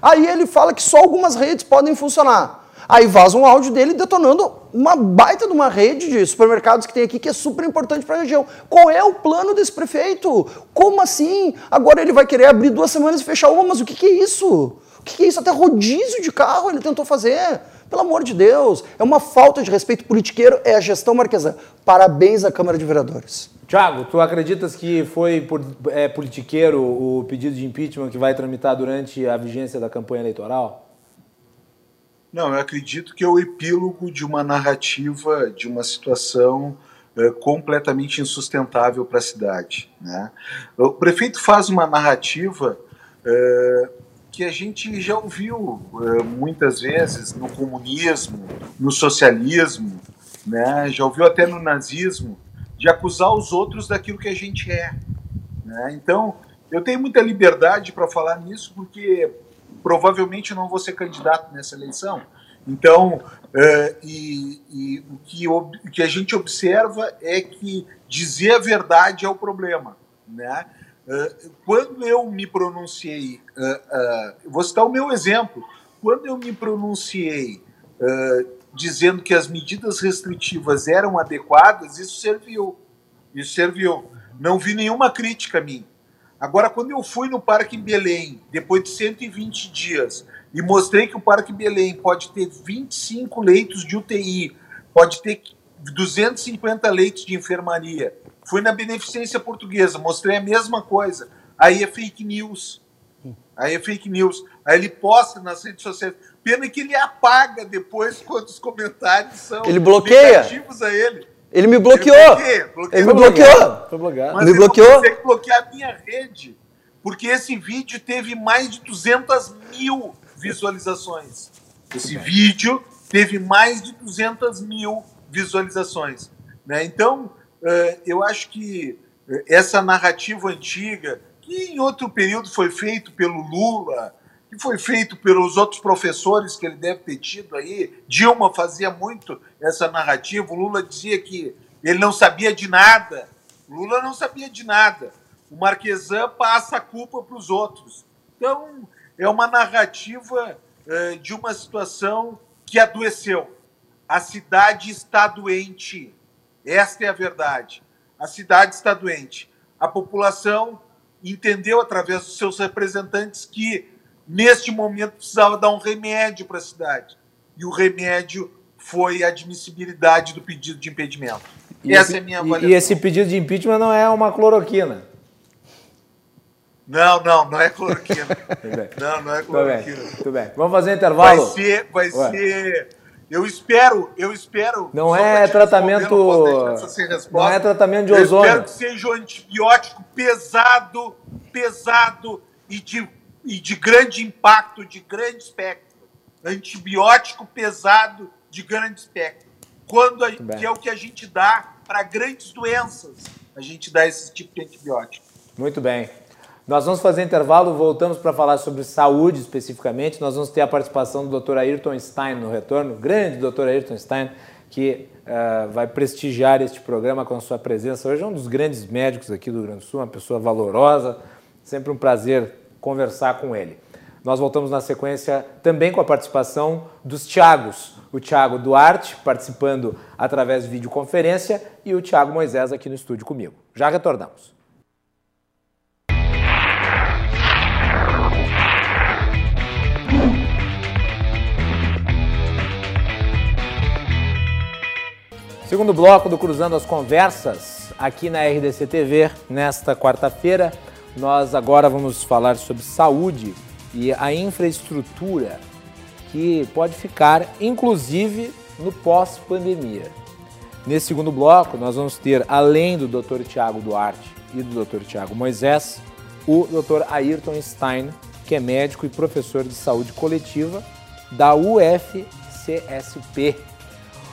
Aí ele fala que só algumas redes podem funcionar. Aí vaza um áudio dele detonando uma baita de uma rede de supermercados que tem aqui que é super importante para a região. Qual é o plano desse prefeito? Como assim? Agora ele vai querer abrir duas semanas e fechar uma, mas o que, que é isso? O que, que é isso? Até rodízio de carro ele tentou fazer. Pelo amor de Deus, é uma falta de respeito politiqueiro, é a gestão marquesa. Parabéns à Câmara de Vereadores. Tiago, tu acreditas que foi por, é, politiqueiro o pedido de impeachment que vai tramitar durante a vigência da campanha eleitoral? Não, eu acredito que é o epílogo de uma narrativa, de uma situação é, completamente insustentável para a cidade. Né? O prefeito faz uma narrativa é, que a gente já ouviu é, muitas vezes no comunismo, no socialismo, né? já ouviu até no nazismo, de acusar os outros daquilo que a gente é. Né? Então, eu tenho muita liberdade para falar nisso, porque provavelmente não vou ser candidato nessa eleição. Então, é, e, e o, que, o que a gente observa é que dizer a verdade é o problema. Né? É, quando eu me pronunciei, é, vou citar o meu exemplo, quando eu me pronunciei dizendo que as medidas restritivas eram adequadas, isso serviu. Isso serviu. Não vi nenhuma crítica a mim. Agora, quando eu fui no Parque Belém, depois de 120 dias, e mostrei que o Parque Belém pode ter 25 leitos de UTI, pode ter 250 leitos de enfermaria. Fui na Beneficência Portuguesa, mostrei a mesma coisa. Aí é fake news. Aí é fake news. Aí ele posta nas redes sociais. Pena que ele apaga depois quando os comentários são ele bloqueia. negativos a ele. Ele me bloqueou. Ele, bloqueia, bloqueia. ele me bloqueou. Foi bloqueado. Mas me bloqueou. Não consegue bloquear a minha rede. Porque esse vídeo teve mais de 200 mil visualizações. Esse vídeo teve mais de 200 mil visualizações. Né? Então, uh, eu acho que essa narrativa antiga, que em outro período foi feito pelo Lula, que foi feito pelos outros professores que ele deve ter tido aí. Dilma fazia muito essa narrativa. O Lula dizia que ele não sabia de nada. O Lula não sabia de nada. O Marquesan passa a culpa para os outros. Então, é uma narrativa é, de uma situação que adoeceu. A cidade está doente. Esta é a verdade. A cidade está doente. A população entendeu através dos seus representantes que neste momento precisava dar um remédio para a cidade. E o remédio foi a admissibilidade do pedido de impedimento. E Essa esse, é a minha avaliação. E esse pedido de impeachment não é uma cloroquina. Não, não, não é cloroquina. não, não é cloroquina. Tudo bem, tudo bem. Vamos fazer um intervalo? Vai ser, vai Ué. ser. Eu espero, eu espero. Não é tratamento. Não é tratamento de ozônio. Eu espero que seja um antibiótico pesado, pesado e de, e de grande impacto, de grande espectro. Antibiótico pesado de grande espectro. Quando a, que é o que a gente dá para grandes doenças. A gente dá esse tipo de antibiótico. Muito bem. Nós vamos fazer intervalo, voltamos para falar sobre saúde especificamente. Nós vamos ter a participação do Dr. Ayrton Stein no retorno, grande Dr. Ayrton Stein, que uh, vai prestigiar este programa com a sua presença. Hoje é um dos grandes médicos aqui do Rio Grande do Sul, uma pessoa valorosa, sempre um prazer conversar com ele. Nós voltamos na sequência também com a participação dos Tiagos, o Tiago Duarte participando através de videoconferência e o Tiago Moisés aqui no estúdio comigo. Já retornamos. Segundo bloco do Cruzando as Conversas, aqui na RDC TV, nesta quarta-feira, nós agora vamos falar sobre saúde e a infraestrutura que pode ficar, inclusive, no pós-pandemia. Nesse segundo bloco, nós vamos ter, além do Dr. Tiago Duarte e do Dr. Tiago Moisés, o Dr. Ayrton Stein, que é médico e professor de saúde coletiva da UFCSP,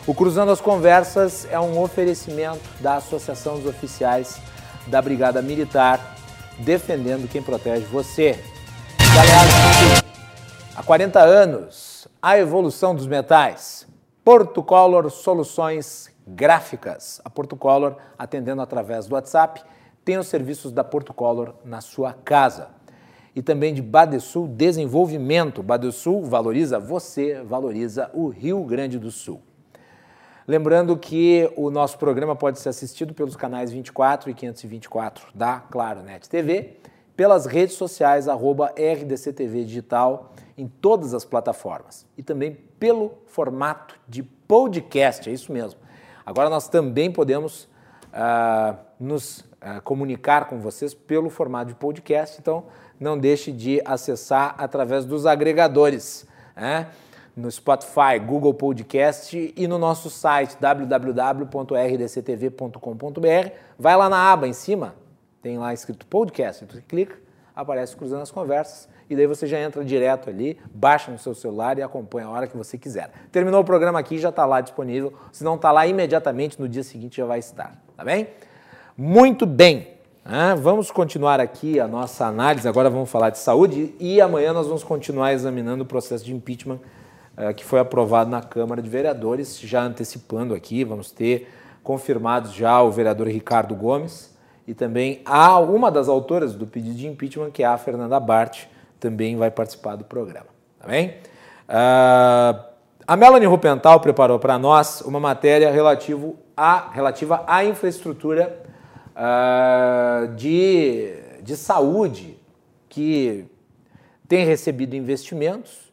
o Cruzando as Conversas é um oferecimento da Associação dos Oficiais da Brigada Militar, defendendo quem protege você. Há 40 anos, a evolução dos metais. Porto Color Soluções Gráficas. A Porto Color, atendendo através do WhatsApp, tem os serviços da Porto Color na sua casa. E também de Badesul Desenvolvimento. Badesul valoriza você, valoriza o Rio Grande do Sul. Lembrando que o nosso programa pode ser assistido pelos canais 24 e 524 da Claro Net TV, pelas redes sociais arroba RDCTV Digital em todas as plataformas e também pelo formato de podcast, é isso mesmo. Agora nós também podemos uh, nos uh, comunicar com vocês pelo formato de podcast, então não deixe de acessar através dos agregadores. Né? No Spotify, Google Podcast e no nosso site www.rdctv.com.br. Vai lá na aba em cima, tem lá escrito podcast, você clica, aparece Cruzando as Conversas e daí você já entra direto ali, baixa no seu celular e acompanha a hora que você quiser. Terminou o programa aqui, já está lá disponível. Se não está lá imediatamente, no dia seguinte já vai estar, tá bem? Muito bem. Ah, vamos continuar aqui a nossa análise. Agora vamos falar de saúde e amanhã nós vamos continuar examinando o processo de impeachment que foi aprovado na Câmara de Vereadores, já antecipando aqui, vamos ter confirmados já o vereador Ricardo Gomes e também a uma das autoras do pedido de impeachment, que é a Fernanda Bart, também vai participar do programa. Tá bem? Uh, a Melanie Rupental preparou para nós uma matéria relativo a, relativa à infraestrutura uh, de, de saúde que tem recebido investimentos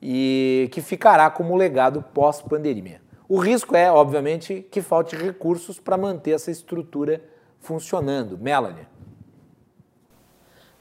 e que ficará como legado pós-pandemia. O risco é, obviamente, que falte recursos para manter essa estrutura funcionando. Melanie.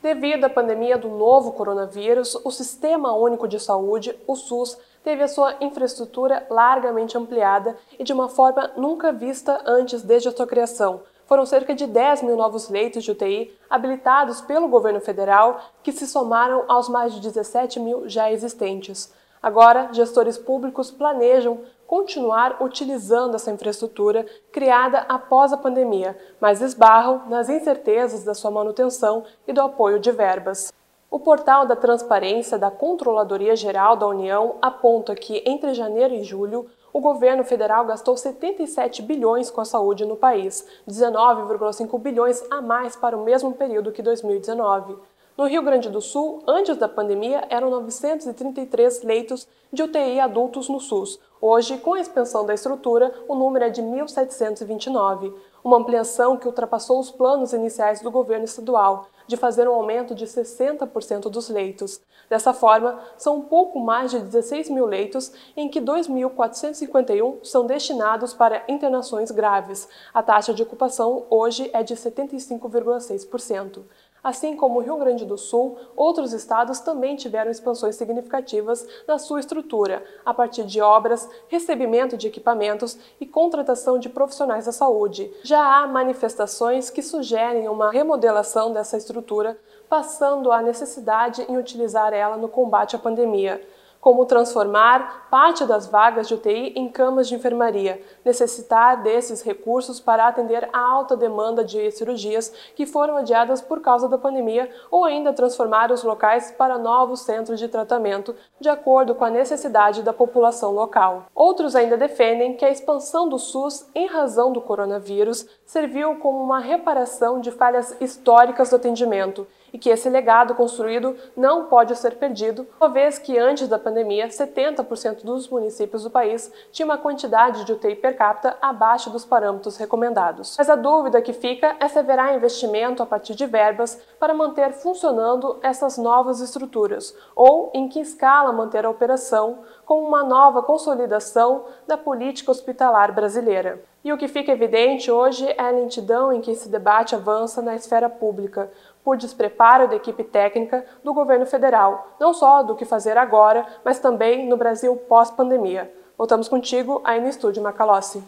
Devido à pandemia do novo coronavírus, o Sistema Único de Saúde, o SUS, teve a sua infraestrutura largamente ampliada e de uma forma nunca vista antes desde a sua criação, foram cerca de 10 mil novos leitos de UTI habilitados pelo governo federal, que se somaram aos mais de 17 mil já existentes. Agora, gestores públicos planejam continuar utilizando essa infraestrutura criada após a pandemia, mas esbarram nas incertezas da sua manutenção e do apoio de verbas. O portal da Transparência da Controladoria Geral da União aponta que entre janeiro e julho o governo federal gastou 77 bilhões com a saúde no país, 19,5 bilhões a mais para o mesmo período que 2019. No Rio Grande do Sul, antes da pandemia, eram 933 leitos de UTI adultos no SUS. Hoje, com a expansão da estrutura, o número é de 1.729, uma ampliação que ultrapassou os planos iniciais do governo estadual de fazer um aumento de 60% dos leitos. Dessa forma, são um pouco mais de 16 mil leitos, em que 2.451 são destinados para internações graves. A taxa de ocupação hoje é de 75,6%. Assim como o Rio Grande do Sul, outros estados também tiveram expansões significativas na sua estrutura, a partir de obras, recebimento de equipamentos e contratação de profissionais da saúde. Já há manifestações que sugerem uma remodelação dessa estrutura, passando a necessidade em utilizar ela no combate à pandemia como transformar parte das vagas de UTI em camas de enfermaria, necessitar desses recursos para atender a alta demanda de cirurgias que foram adiadas por causa da pandemia ou ainda transformar os locais para novos centros de tratamento, de acordo com a necessidade da população local. Outros ainda defendem que a expansão do SUS em razão do coronavírus serviu como uma reparação de falhas históricas do atendimento e que esse legado construído não pode ser perdido, uma vez que antes da pandemia, 70% dos municípios do país tinham uma quantidade de UTI per capita abaixo dos parâmetros recomendados. Mas a dúvida que fica é se haverá investimento a partir de verbas para manter funcionando essas novas estruturas, ou em que escala manter a operação com uma nova consolidação da política hospitalar brasileira. E o que fica evidente hoje é a lentidão em que esse debate avança na esfera pública, por despreparo da equipe técnica do governo federal, não só do que fazer agora, mas também no Brasil pós-pandemia. Voltamos contigo aí no estúdio Macalossi.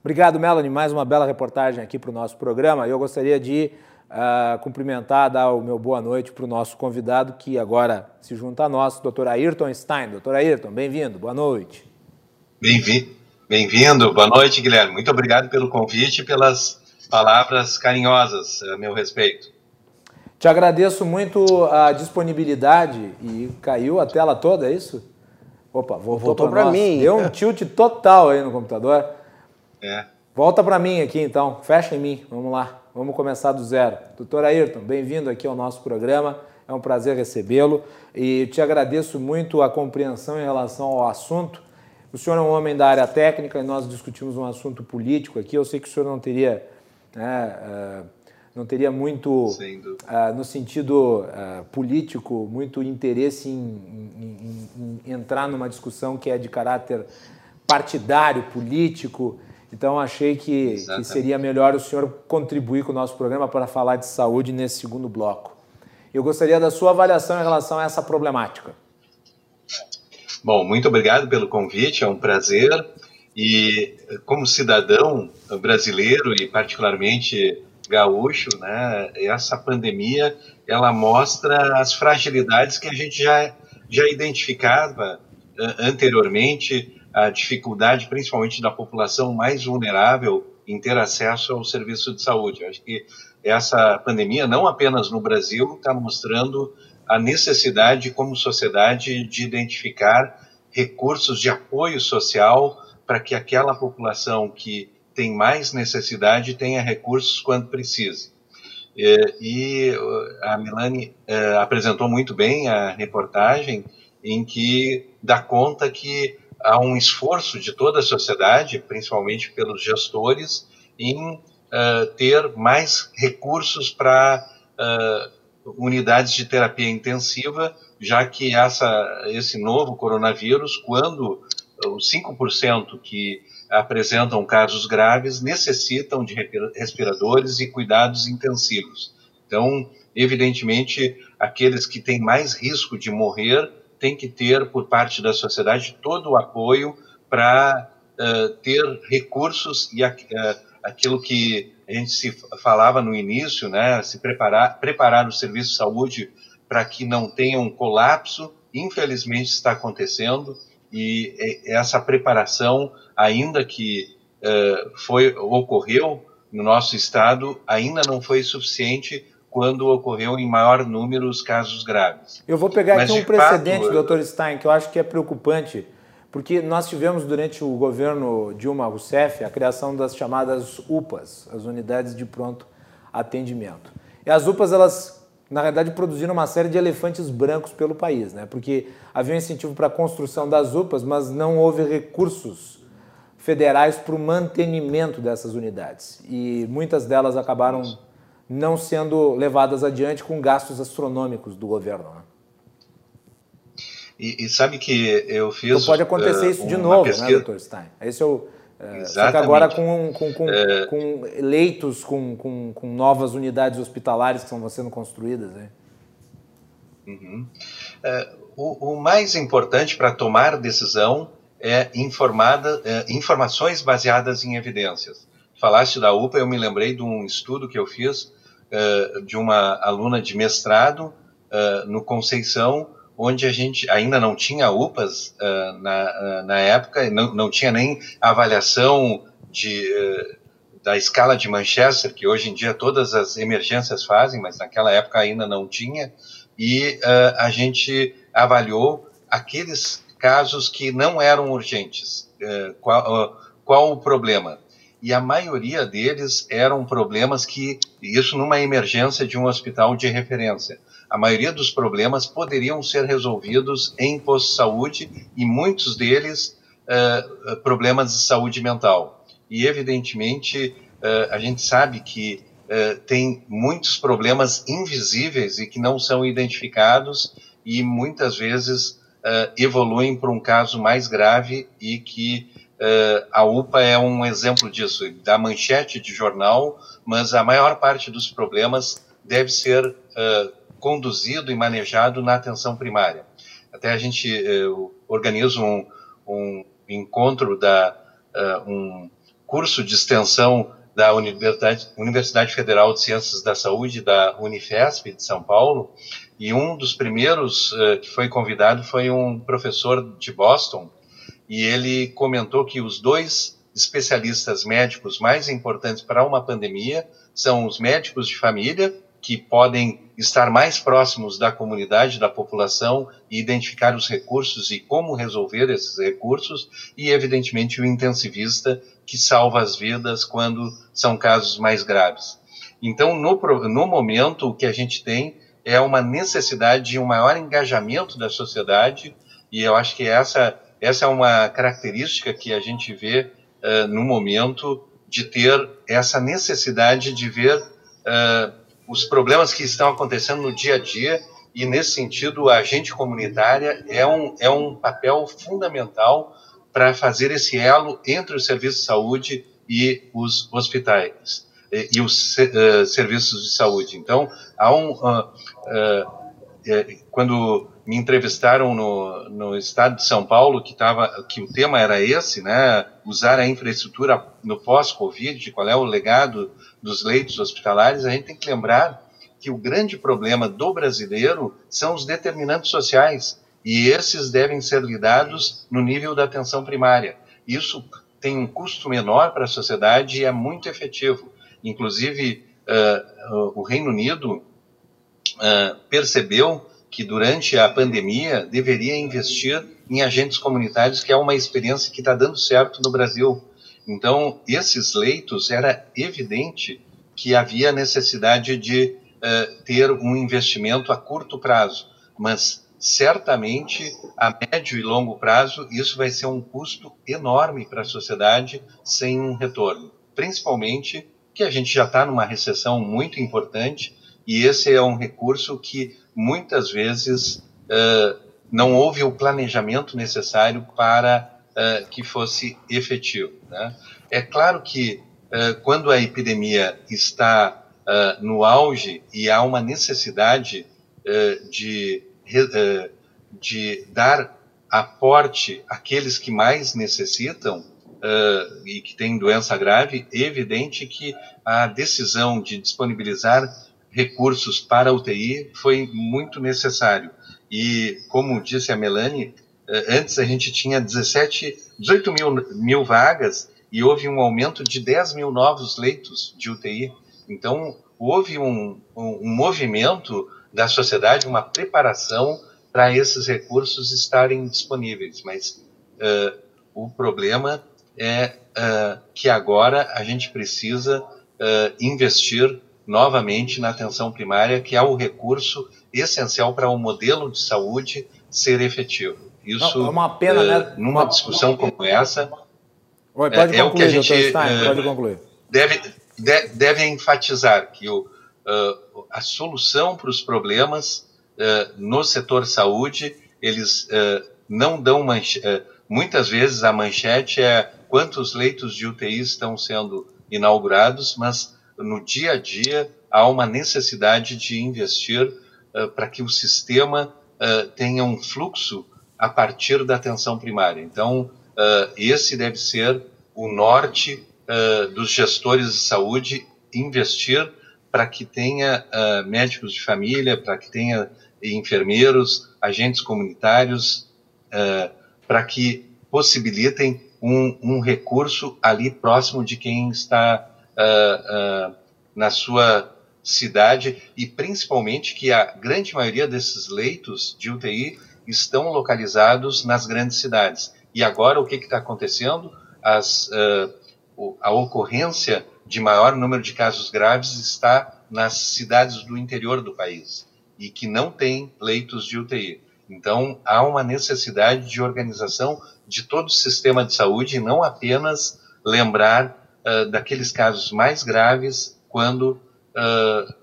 Obrigado, Melanie. Mais uma bela reportagem aqui para o nosso programa. Eu gostaria de uh, cumprimentar, dar o meu boa noite para o nosso convidado, que agora se junta a nós, Dr. Ayrton Stein. Dr. Ayrton, bem-vindo, boa noite. Bem-vindo, bem-vindo, boa noite, Guilherme. Muito obrigado pelo convite e pelas palavras carinhosas a meu respeito. Te agradeço muito a disponibilidade e caiu a tela toda, é isso? Opa, voltou, voltou para mim. Deu um tilt total aí no computador. É. Volta para mim aqui então, fecha em mim, vamos lá, vamos começar do zero. Doutor Ayrton, bem-vindo aqui ao nosso programa, é um prazer recebê-lo e te agradeço muito a compreensão em relação ao assunto. O senhor é um homem da área técnica e nós discutimos um assunto político aqui, eu sei que o senhor não teria. Né, uh, não teria muito, uh, no sentido uh, político, muito interesse em, em, em, entrar numa discussão que é de caráter partidário, político. Então, achei que, que, seria melhor o senhor contribuir com o nosso programa para falar de saúde nesse segundo bloco. Eu gostaria da sua avaliação em relação a essa problemática. Bom, muito obrigado pelo convite, é um prazer. E, como cidadão brasileiro e, particularmente, gaúcho, né, essa pandemia ela mostra as fragilidades que a gente já, já identificava uh, anteriormente, a dificuldade principalmente da população mais vulnerável em ter acesso ao serviço de saúde. Eu acho que essa pandemia, não apenas no Brasil, está mostrando a necessidade como sociedade de identificar recursos de apoio social para que aquela população que tem mais necessidade tenha recursos quando precisa. É, e a Milani é, apresentou muito bem a reportagem em que dá conta que há um esforço de toda a sociedade, principalmente pelos gestores, em uh, ter mais recursos para uh, unidades de terapia intensiva, já que essa, esse novo coronavírus, quando os 5% que apresentam casos graves necessitam de respiradores e cuidados intensivos. Então, evidentemente, aqueles que têm mais risco de morrer têm que ter, por parte da sociedade, todo o apoio para uh, ter recursos e uh, aquilo que a gente se falava no início, né, se preparar, preparar o serviço de saúde para que não tenha um colapso, infelizmente está acontecendo e essa preparação, ainda que uh, foi ocorreu no nosso estado, ainda não foi suficiente quando ocorreu em maior número os casos graves. Eu vou pegar Mas, aqui um precedente, fato, doutor Stein, que eu acho que é preocupante, porque nós tivemos durante o governo Dilma Rousseff a criação das chamadas UPAs, as unidades de pronto atendimento. E as UPAs elas na verdade, produziram uma série de elefantes brancos pelo país, né? porque havia um incentivo para a construção das UPAs, mas não houve recursos federais para o mantenimento dessas unidades. E muitas delas acabaram não sendo levadas adiante com gastos astronômicos do governo. Né? E, e, sabe que eu fiz. Então pode acontecer uh, isso de novo, né, pesquisa... né, doutor Stein? Esse é o, Só que agora com, com, com, é... com leitos, com, com, com, novas unidades hospitalares que estão sendo construídas. Né? Uhum. É, o, o, mais importante para tomar decisão é, informada, é, informações baseadas em evidências. Falaste da UPA, eu me lembrei de um estudo que eu fiz é, de uma aluna de mestrado é, no Conceição, onde a gente ainda não tinha UPAs uh, na, uh, na época, não, não tinha nem avaliação de, uh, da escala de Manchester, que hoje em dia todas as emergências fazem, mas naquela época ainda não tinha, e a gente avaliou aqueles casos que não eram urgentes. qual, qual o problema? E a maioria deles eram problemas que, isso numa emergência de um hospital de referência a maioria dos problemas poderiam ser resolvidos em posto de saúde e muitos deles uh, problemas de saúde mental. E, evidentemente, uh, a gente sabe que uh, tem muitos problemas invisíveis e que não são identificados e muitas vezes evoluem para um caso mais grave e que a UPA é um exemplo disso, da manchete de jornal, mas a maior parte dos problemas deve ser uh, conduzido e manejado na atenção primária. Até a gente eh, organiza um, um, encontro da uh, um curso de extensão da Universidade, Universidade Federal de Ciências da Saúde da Unifesp de São Paulo e um dos primeiros uh, que foi convidado foi um professor de Boston e ele comentou que os dois especialistas médicos mais importantes para uma pandemia são os médicos de família que podem estar mais próximos da comunidade, da população e identificar os recursos e como resolver esses recursos, e, evidentemente, o intensivista, que salva as vidas quando são casos mais graves. Então, no, no momento, o que a gente tem é uma necessidade de um maior engajamento da sociedade, e eu acho que essa, essa é uma característica que a gente vê uh, no momento de ter essa necessidade de ver. Uh, os problemas que estão acontecendo no dia a dia e nesse sentido a agente comunitária é um, é um papel fundamental para fazer esse elo entre os serviços de saúde e os hospitais e, e os uh, serviços de saúde. Então, há um, uh, uh, quando me entrevistaram no, no estado de São Paulo, que, tava, que o tema era esse, né, usar a infraestrutura no pós-Covid, qual é o legado dos leitos hospitalares, a gente tem que lembrar que o grande problema do brasileiro são os determinantes sociais, e esses devem ser lidados no nível da atenção primária. Isso tem um custo menor para a sociedade e é muito efetivo. Inclusive, uh, o Reino Unido uh, percebeu que durante a pandemia deveria investir em agentes comunitários, que é uma experiência que está dando certo no Brasil. Então, esses leitos, era evidente que havia necessidade de uh, ter um investimento a curto prazo, mas certamente a médio e longo prazo isso vai ser um custo enorme para a sociedade sem um retorno. Principalmente que a gente já está numa recessão muito importante e esse é um recurso que muitas vezes uh, não houve o planejamento necessário para uh, que fosse efetivo. Né? É claro que uh, quando a epidemia está no auge e há uma necessidade de, de dar aporte àqueles que mais necessitam, Uh, e que têm doença grave, é evidente que a decisão de disponibilizar recursos para a UTI foi muito necessário. E, como disse a Melanie, eh, antes a gente tinha 17, 18 mil, mil vagas e houve um aumento de 10 mil novos leitos de UTI. Então, houve um, um, um movimento da sociedade, uma preparação para esses recursos estarem disponíveis. Mas uh, o problema é uh, que agora a gente precisa uh, investir novamente na atenção primária, que é o recurso essencial para o um modelo de saúde ser efetivo. Isso Não, é uma pena, uh, né? Numa discussão como essa, Oi, pode é, concluir, é o que a gente Stein, pode concluir. Deve, de, deve enfatizar que o, uh, a solução para os problemas uh, no setor saúde, eles não dão manchete, muitas vezes a manchete é quantos leitos de UTI estão sendo inaugurados, mas no dia a dia há uma necessidade de investir uh, para que o sistema uh, tenha um fluxo a partir da atenção primária. Então, uh, esse deve ser o norte dos gestores de saúde investir para que tenha médicos de família, para que tenha enfermeiros, agentes comunitários, para que possibilitem um, um, recurso ali próximo de quem está na sua cidade e principalmente que a grande maioria desses leitos de UTI estão localizados nas grandes cidades. E agora o que está acontecendo? As, uh, a ocorrência de maior número de casos graves está nas cidades do interior do país e que não tem leitos de UTI. Então há uma necessidade de organização de todo o sistema de saúde não apenas lembrar uh, daqueles casos mais graves quando uh,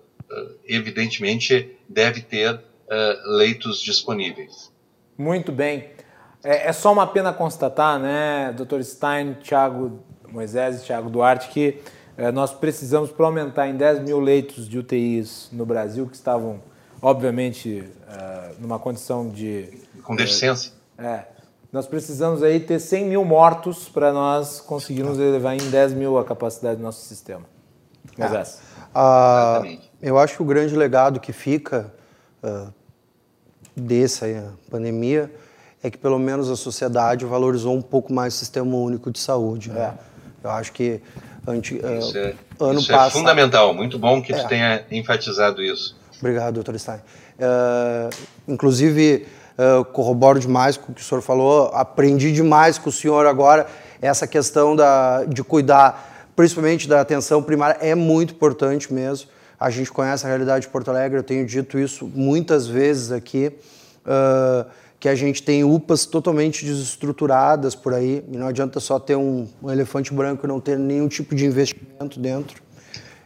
evidentemente deve ter leitos disponíveis. Muito bem. É, é, só uma pena constatar, né, Dr. Stein, Thiago Moisés e Thiago Duarte, que é, nós precisamos para aumentar em 10 mil leitos de UTIs no Brasil, que estavam, obviamente, uh, numa condição de. Com deficiência. É. Nós precisamos aí ter 100 mil mortos para nós conseguirmos elevar em 10 mil a capacidade do nosso sistema. Moisés. Ah, eu acho que o grande legado que fica uh, dessa pandemia é que pelo menos a sociedade valorizou um pouco mais o sistema único de saúde. Né? É. Eu acho que anti, uh, isso é, ano isso é passado, é fundamental. Muito bom que é. tu tenha enfatizado isso. Obrigado, doutor Stein. Uh, inclusive, uh, corroboro demais com o que o senhor falou. Aprendi demais com o senhor agora essa questão da, de cuidar principalmente da atenção primária, é muito importante mesmo. A gente conhece a realidade de Porto Alegre, eu tenho dito isso muitas vezes aqui, uh, que a gente tem UPAs totalmente desestruturadas por aí, e não adianta só ter um, um elefante branco e não ter nenhum tipo de investimento dentro.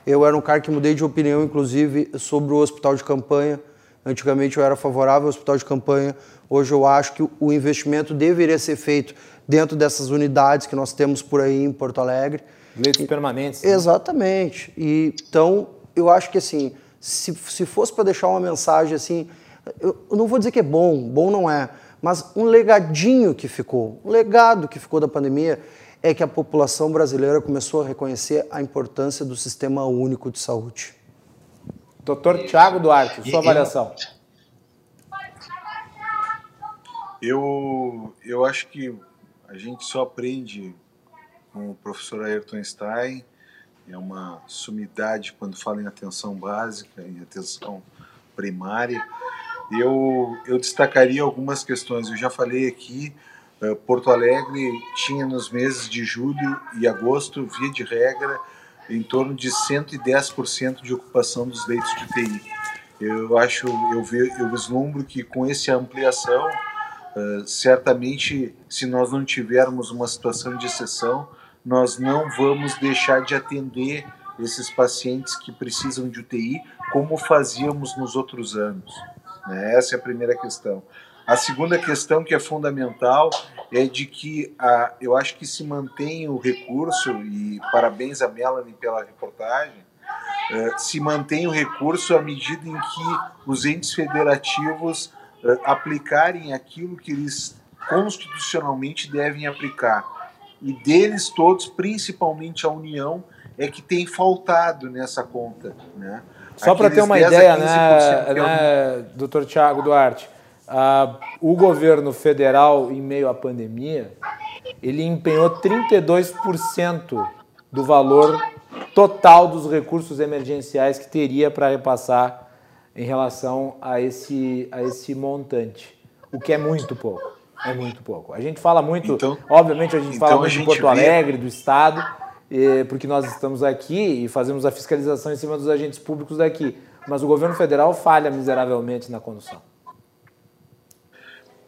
Eu era um cara que mudei de opinião, inclusive, sobre o hospital de campanha. Antigamente eu era favorável ao hospital de campanha, hoje eu acho que o investimento deveria ser feito dentro dessas unidades que nós temos por aí em Porto Alegre. Leitos permanentes. Né? Exatamente. E, então, eu acho que assim, se, se fosse para deixar uma mensagem assim, eu, eu não vou dizer que é bom, bom não é, mas um legadinho que ficou, um legado que ficou da pandemia é que a população brasileira começou a reconhecer a importância do sistema único de saúde. Doutor Tiago Duarte, sua avaliação. Eu, eu acho que a gente só aprende com o professor Ayrton Stein, é uma sumidade quando fala em atenção básica, em atenção primária. Eu, eu destacaria algumas questões. Eu já falei aqui, uh, Porto Alegre tinha nos meses de julho e agosto, via de regra, em torno de 110% de ocupação dos leitos de UTI. Eu acho, eu, ve, eu vislumbro que com essa ampliação, uh, certamente, se nós não tivermos uma situação de exceção, nós não vamos deixar de atender esses pacientes que precisam de UTI, como fazíamos nos outros anos. Né? Essa é a primeira questão. A segunda questão, que é fundamental, é de que a, eu acho que se mantém o recurso, e parabéns a Melanie pela reportagem, é, se mantém o recurso à medida em que os entes federativos é, aplicarem aquilo que eles constitucionalmente devem aplicar e deles todos, principalmente a União, é que tem faltado nessa conta. Né? Só para ter uma ideia, né, né, doutor Tiago Duarte, uh, o governo federal, em meio à pandemia, ele empenhou 32% do valor total dos recursos emergenciais que teria para repassar em relação a esse, a esse montante, o que é muito pouco. É muito pouco. A gente fala muito, então, obviamente a gente então fala muito de Porto Alegre, do Estado, porque nós estamos aqui e fazemos a fiscalização em cima dos agentes públicos daqui. Mas o governo federal falha miseravelmente na condução.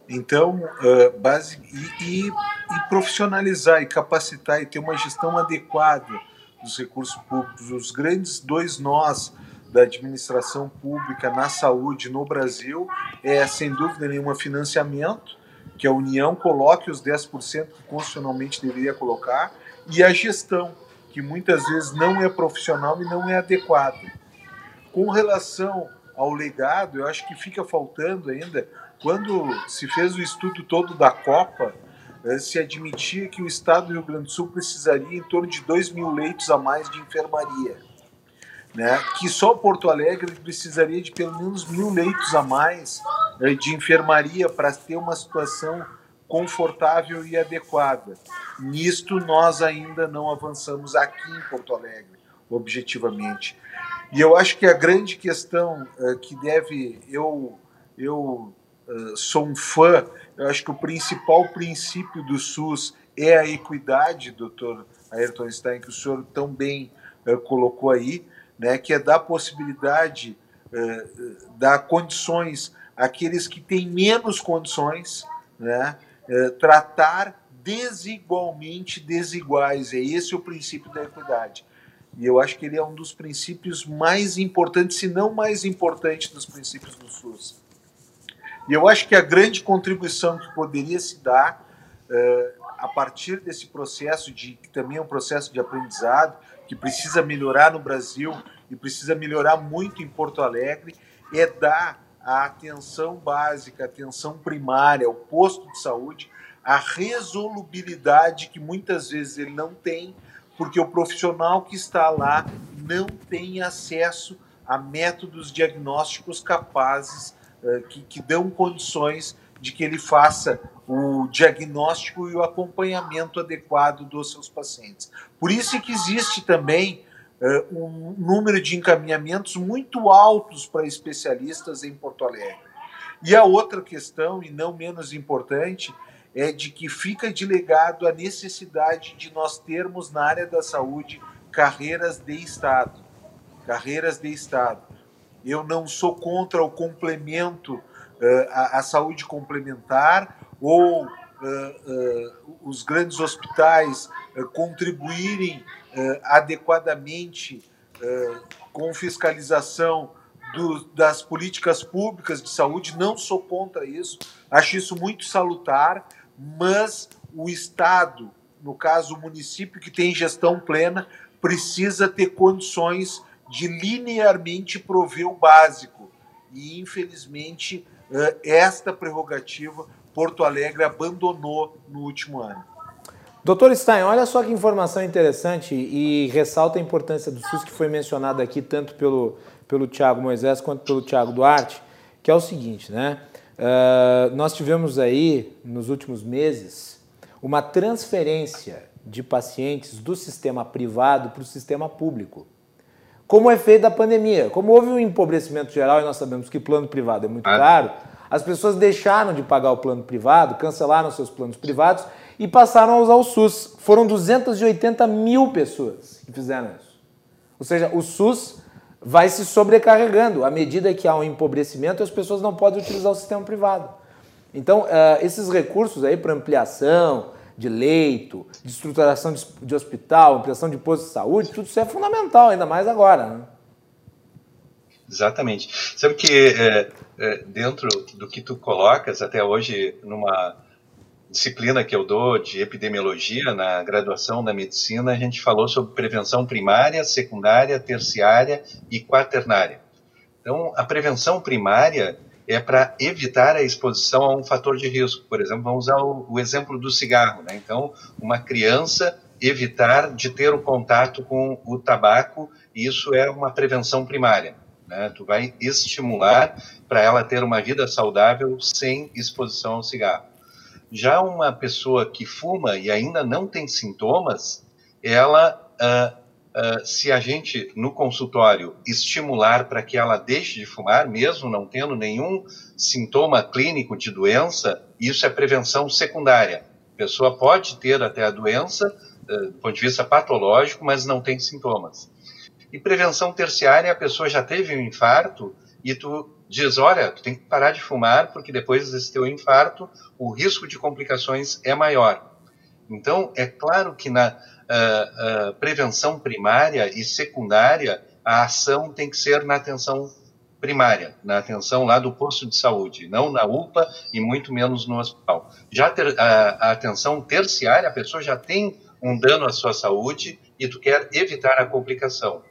Então, uh, base, e, e, e, profissionalizar e capacitar e ter uma gestão adequada dos recursos públicos. Os grandes dois nós da administração pública na saúde no Brasil é, sem dúvida nenhuma, financiamento que a União coloque os 10% que constitucionalmente deveria colocar, e a gestão, que muitas vezes não é profissional e não é adequada. Com relação ao legado, eu acho que fica faltando ainda, quando se fez o estudo todo da Copa, eh, se admitia que o estado do Rio Grande do Sul precisaria em torno de 2 mil leitos a mais de enfermaria. Né? Que só Porto Alegre precisaria de pelo menos mil leitos a mais eh, de enfermaria para ter uma situação confortável e adequada. Nisto nós ainda não avançamos aqui em Porto Alegre, objetivamente. E eu acho que a grande questão uh, que deve eu eu uh, sou um fã, eu acho que o principal princípio do SUS é a equidade, doutor Ayrton Stein, que o senhor tão bem uh, colocou aí, né, que é dar possibilidade, dar condições àqueles que têm menos condições, né, tratar desigualmente desiguais. É esse o princípio da equidade. E eu acho que ele é um dos princípios mais importantes, se não mais importante, dos princípios do SUS. E eu acho que a grande contribuição que poderia se dar uh, a partir desse processo, de, que também é um processo de aprendizado, que precisa melhorar no Brasil e precisa melhorar muito em Porto Alegre, é dar a atenção básica, a atenção primária, o posto de saúde, a resolubilidade que muitas vezes ele não tem, porque o profissional que está lá não tem acesso a métodos diagnósticos capazes, que, que dão condições de que ele faça o diagnóstico e o acompanhamento adequado dos seus pacientes. Por isso que existe também uh, um número de encaminhamentos muito altos para especialistas em Porto Alegre. E a outra questão, e não menos importante, é de que fica delegado a necessidade de nós termos na área da saúde carreiras de Estado. Carreiras de Estado. Eu não sou contra o complemento, uh, a, a, saúde complementar, ou uh, uh, os grandes hospitais contribuírem adequadamente com fiscalização do, das políticas públicas de saúde, não sou contra isso, acho isso muito salutar, mas o Estado, no caso o município que tem gestão plena, precisa ter condições de linearmente prover o básico. E, infelizmente, esta prerrogativa Porto Alegre abandonou no último ano. Doutor Stein, olha só que informação interessante e ressalta a importância do SUS que foi mencionado aqui tanto pelo, pelo Tiago Moisés quanto pelo Tiago Duarte, que é o seguinte, né? Uh, nós tivemos aí, nos últimos meses, uma transferência de pacientes do sistema privado para o sistema público. Como efeito da pandemia, como houve um empobrecimento geral e nós sabemos que plano privado é muito ah. caro, as pessoas deixaram de pagar o plano privado, cancelaram seus planos privados e passaram a usar o SUS. Foram 280 mil pessoas que fizeram isso. Ou seja, o SUS vai se sobrecarregando à medida que há um empobrecimento as pessoas não podem utilizar o sistema privado. Então, uh, esses recursos aí para ampliação de leito, de estruturação de, hospital, ampliação de posto de saúde, tudo isso é fundamental, ainda mais agora. Né? Exatamente. Sabe que é, é, dentro do que tu colocas até hoje numa disciplina que eu dou de epidemiologia na graduação da medicina, a gente falou sobre prevenção primária, secundária, terciária e quaternária. Então, a prevenção primária é para evitar a exposição a um fator de risco. Por exemplo, vamos usar o, o exemplo do cigarro. Né? Então, uma criança evitar de ter o contato com o tabaco, isso é uma prevenção primária. Né? Tu vai estimular para ela ter uma vida saudável sem exposição ao cigarro. Já uma pessoa que fuma e ainda não tem sintomas, ela, uh, uh, se a gente no consultório estimular para que ela deixe de fumar, mesmo não tendo nenhum sintoma clínico de doença, isso é prevenção secundária. A pessoa pode ter até a doença, uh, do ponto de vista patológico, mas não tem sintomas. E prevenção terciária, a pessoa já teve um infarto e tu diz, olha, tu tem que parar de fumar porque depois desse teu infarto o risco de complicações é maior. Então, é claro que na uh, prevenção primária e secundária a ação tem que ser na atenção primária, na atenção lá do posto de saúde, não na UPA e muito menos no hospital. Já ter, a, a atenção terciária, a pessoa já tem um dano à sua saúde e tu quer evitar a complicação.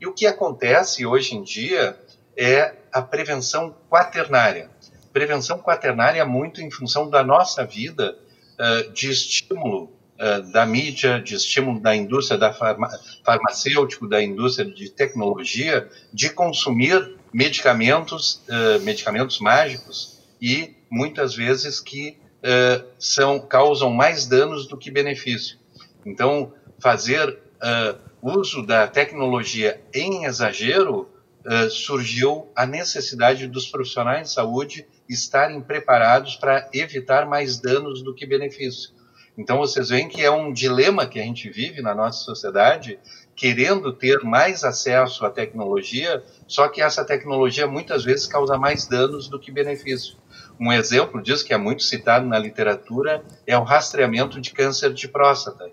E o que acontece hoje em dia é a prevenção quaternária. Prevenção quaternária é muito em função da nossa vida uh, de estímulo da mídia, de estímulo da indústria da farma farmacêutico, da indústria de tecnologia, de consumir medicamentos, uh, medicamentos mágicos e muitas vezes que são causam mais danos do que benefício. Então, fazer uso da tecnologia em exagero, uh, surgiu a necessidade dos profissionais de saúde estarem preparados para evitar mais danos do que benefício. Então, vocês veem que é um dilema que a gente vive na nossa sociedade, querendo ter mais acesso à tecnologia, só que essa tecnologia muitas vezes causa mais danos do que benefício. Um exemplo disso, que é muito citado na literatura, é o rastreamento de câncer de próstata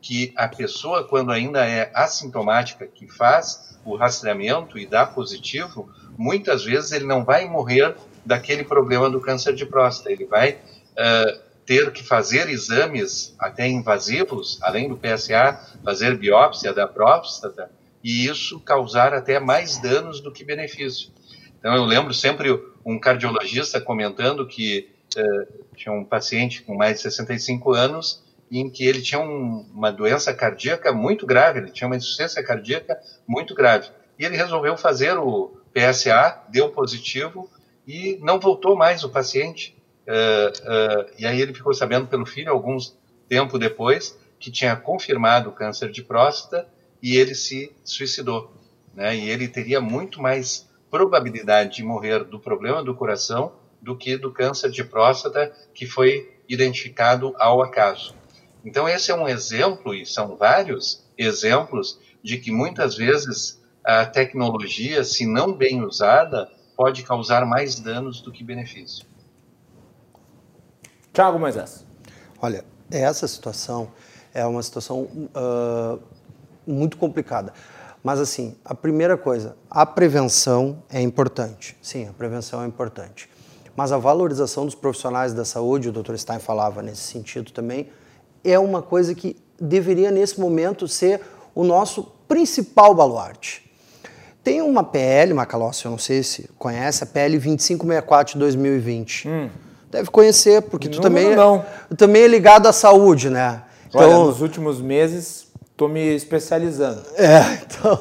que a pessoa, quando ainda é assintomática, que faz o rastreamento e dá positivo, muitas vezes ele não vai morrer daquele problema do câncer de próstata. Ele vai uh, ter que fazer exames até invasivos, além do PSA, fazer biópsia da próstata, e isso causar até mais danos do que benefício. Então, eu lembro sempre um cardiologista comentando que uh, tinha um paciente com mais de 65 anos em que ele tinha um, uma doença cardíaca muito grave, ele tinha uma insuficiência cardíaca muito grave. E ele resolveu fazer o PSA, deu positivo e não voltou mais o paciente. Uh, uh, e aí ele ficou sabendo pelo filho, alguns tempo depois, que tinha confirmado o câncer de próstata e ele se suicidou. Né? E ele teria muito mais probabilidade de morrer do problema do coração do que do câncer de próstata que foi identificado ao acaso. Então, esse é um exemplo, e são vários exemplos, de que muitas vezes a tecnologia, se não bem usada, pode causar mais danos do que benefício. Tiago Moisés. Olha, essa situação é uma situação uh, muito complicada. Mas, assim, a primeira coisa, a prevenção é importante. Sim, a prevenção é importante. Mas a valorização dos profissionais da saúde, o Dr. Stein falava nesse sentido também, é uma coisa que deveria, nesse momento, ser o nosso principal baluarte. Tem uma PL, Macalossi, eu não sei se conhece, a PL 2564 de 2020. Hum. Deve conhecer, porque tu também, é não. É, também é ligado à saúde, né? Então, Olha, nos últimos meses estou me especializando. É, então...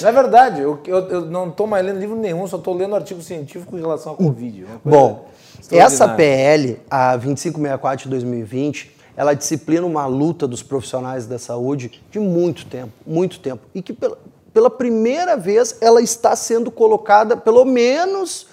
Não é verdade, eu, eu, eu não estou mais lendo livro nenhum, só estou lendo artigo científico em relação à Covid. Bom, essa PL, a 2564 de 2020, ela disciplina uma luta dos profissionais da saúde de muito tempo, muito tempo. E que pela, pela primeira vez ela está sendo colocada, pelo menos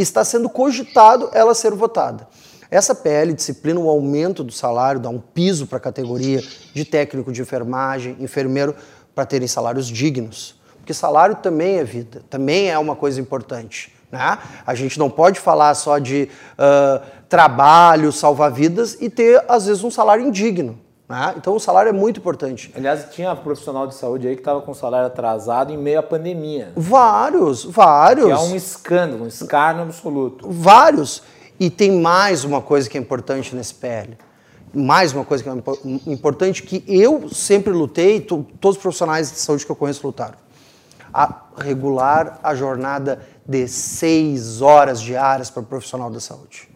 está sendo cogitado ela ser votada. Essa PL disciplina o aumento do salário, dá um piso para a categoria de técnico de enfermagem, enfermeiro, para terem salários dignos. Porque salário também é vida, também é uma coisa importante. Né? A gente não pode falar só de uh, trabalho, salvar vidas e ter, às vezes, um salário indigno. Né? Então, o salário é muito importante. Aliás, tinha profissional de saúde aí que estava com salário atrasado em meio à pandemia. Vários, vários. Que é um escândalo, um escárnio absoluto. Vários. E tem mais uma coisa que é importante nesse PL. Mais uma coisa que é importante que eu sempre lutei, todos os profissionais de saúde que eu conheço lutaram. A regular a jornada de seis horas diárias para o profissional da saúde.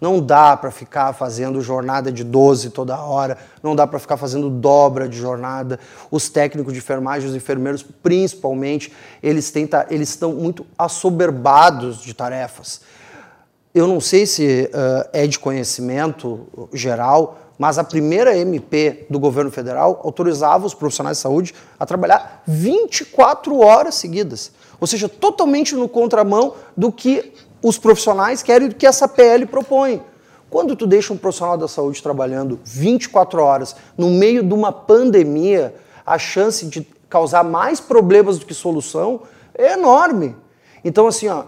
Não dá para ficar fazendo jornada de 12 toda hora, não dá para ficar fazendo dobra de jornada. Os técnicos de enfermagem, os enfermeiros principalmente, eles, têm, eles estão muito assoberbados de tarefas. Eu não sei se uh, é de conhecimento geral, mas a primeira MP do governo federal autorizava os profissionais de saúde a trabalhar 24 horas seguidas. Ou seja, totalmente no contramão do que os profissionais querem do que essa PL propõe. Quando tu deixa um profissional da saúde trabalhando 24 horas no meio de uma pandemia, a chance de causar mais problemas do que solução é enorme. Então, assim, ó,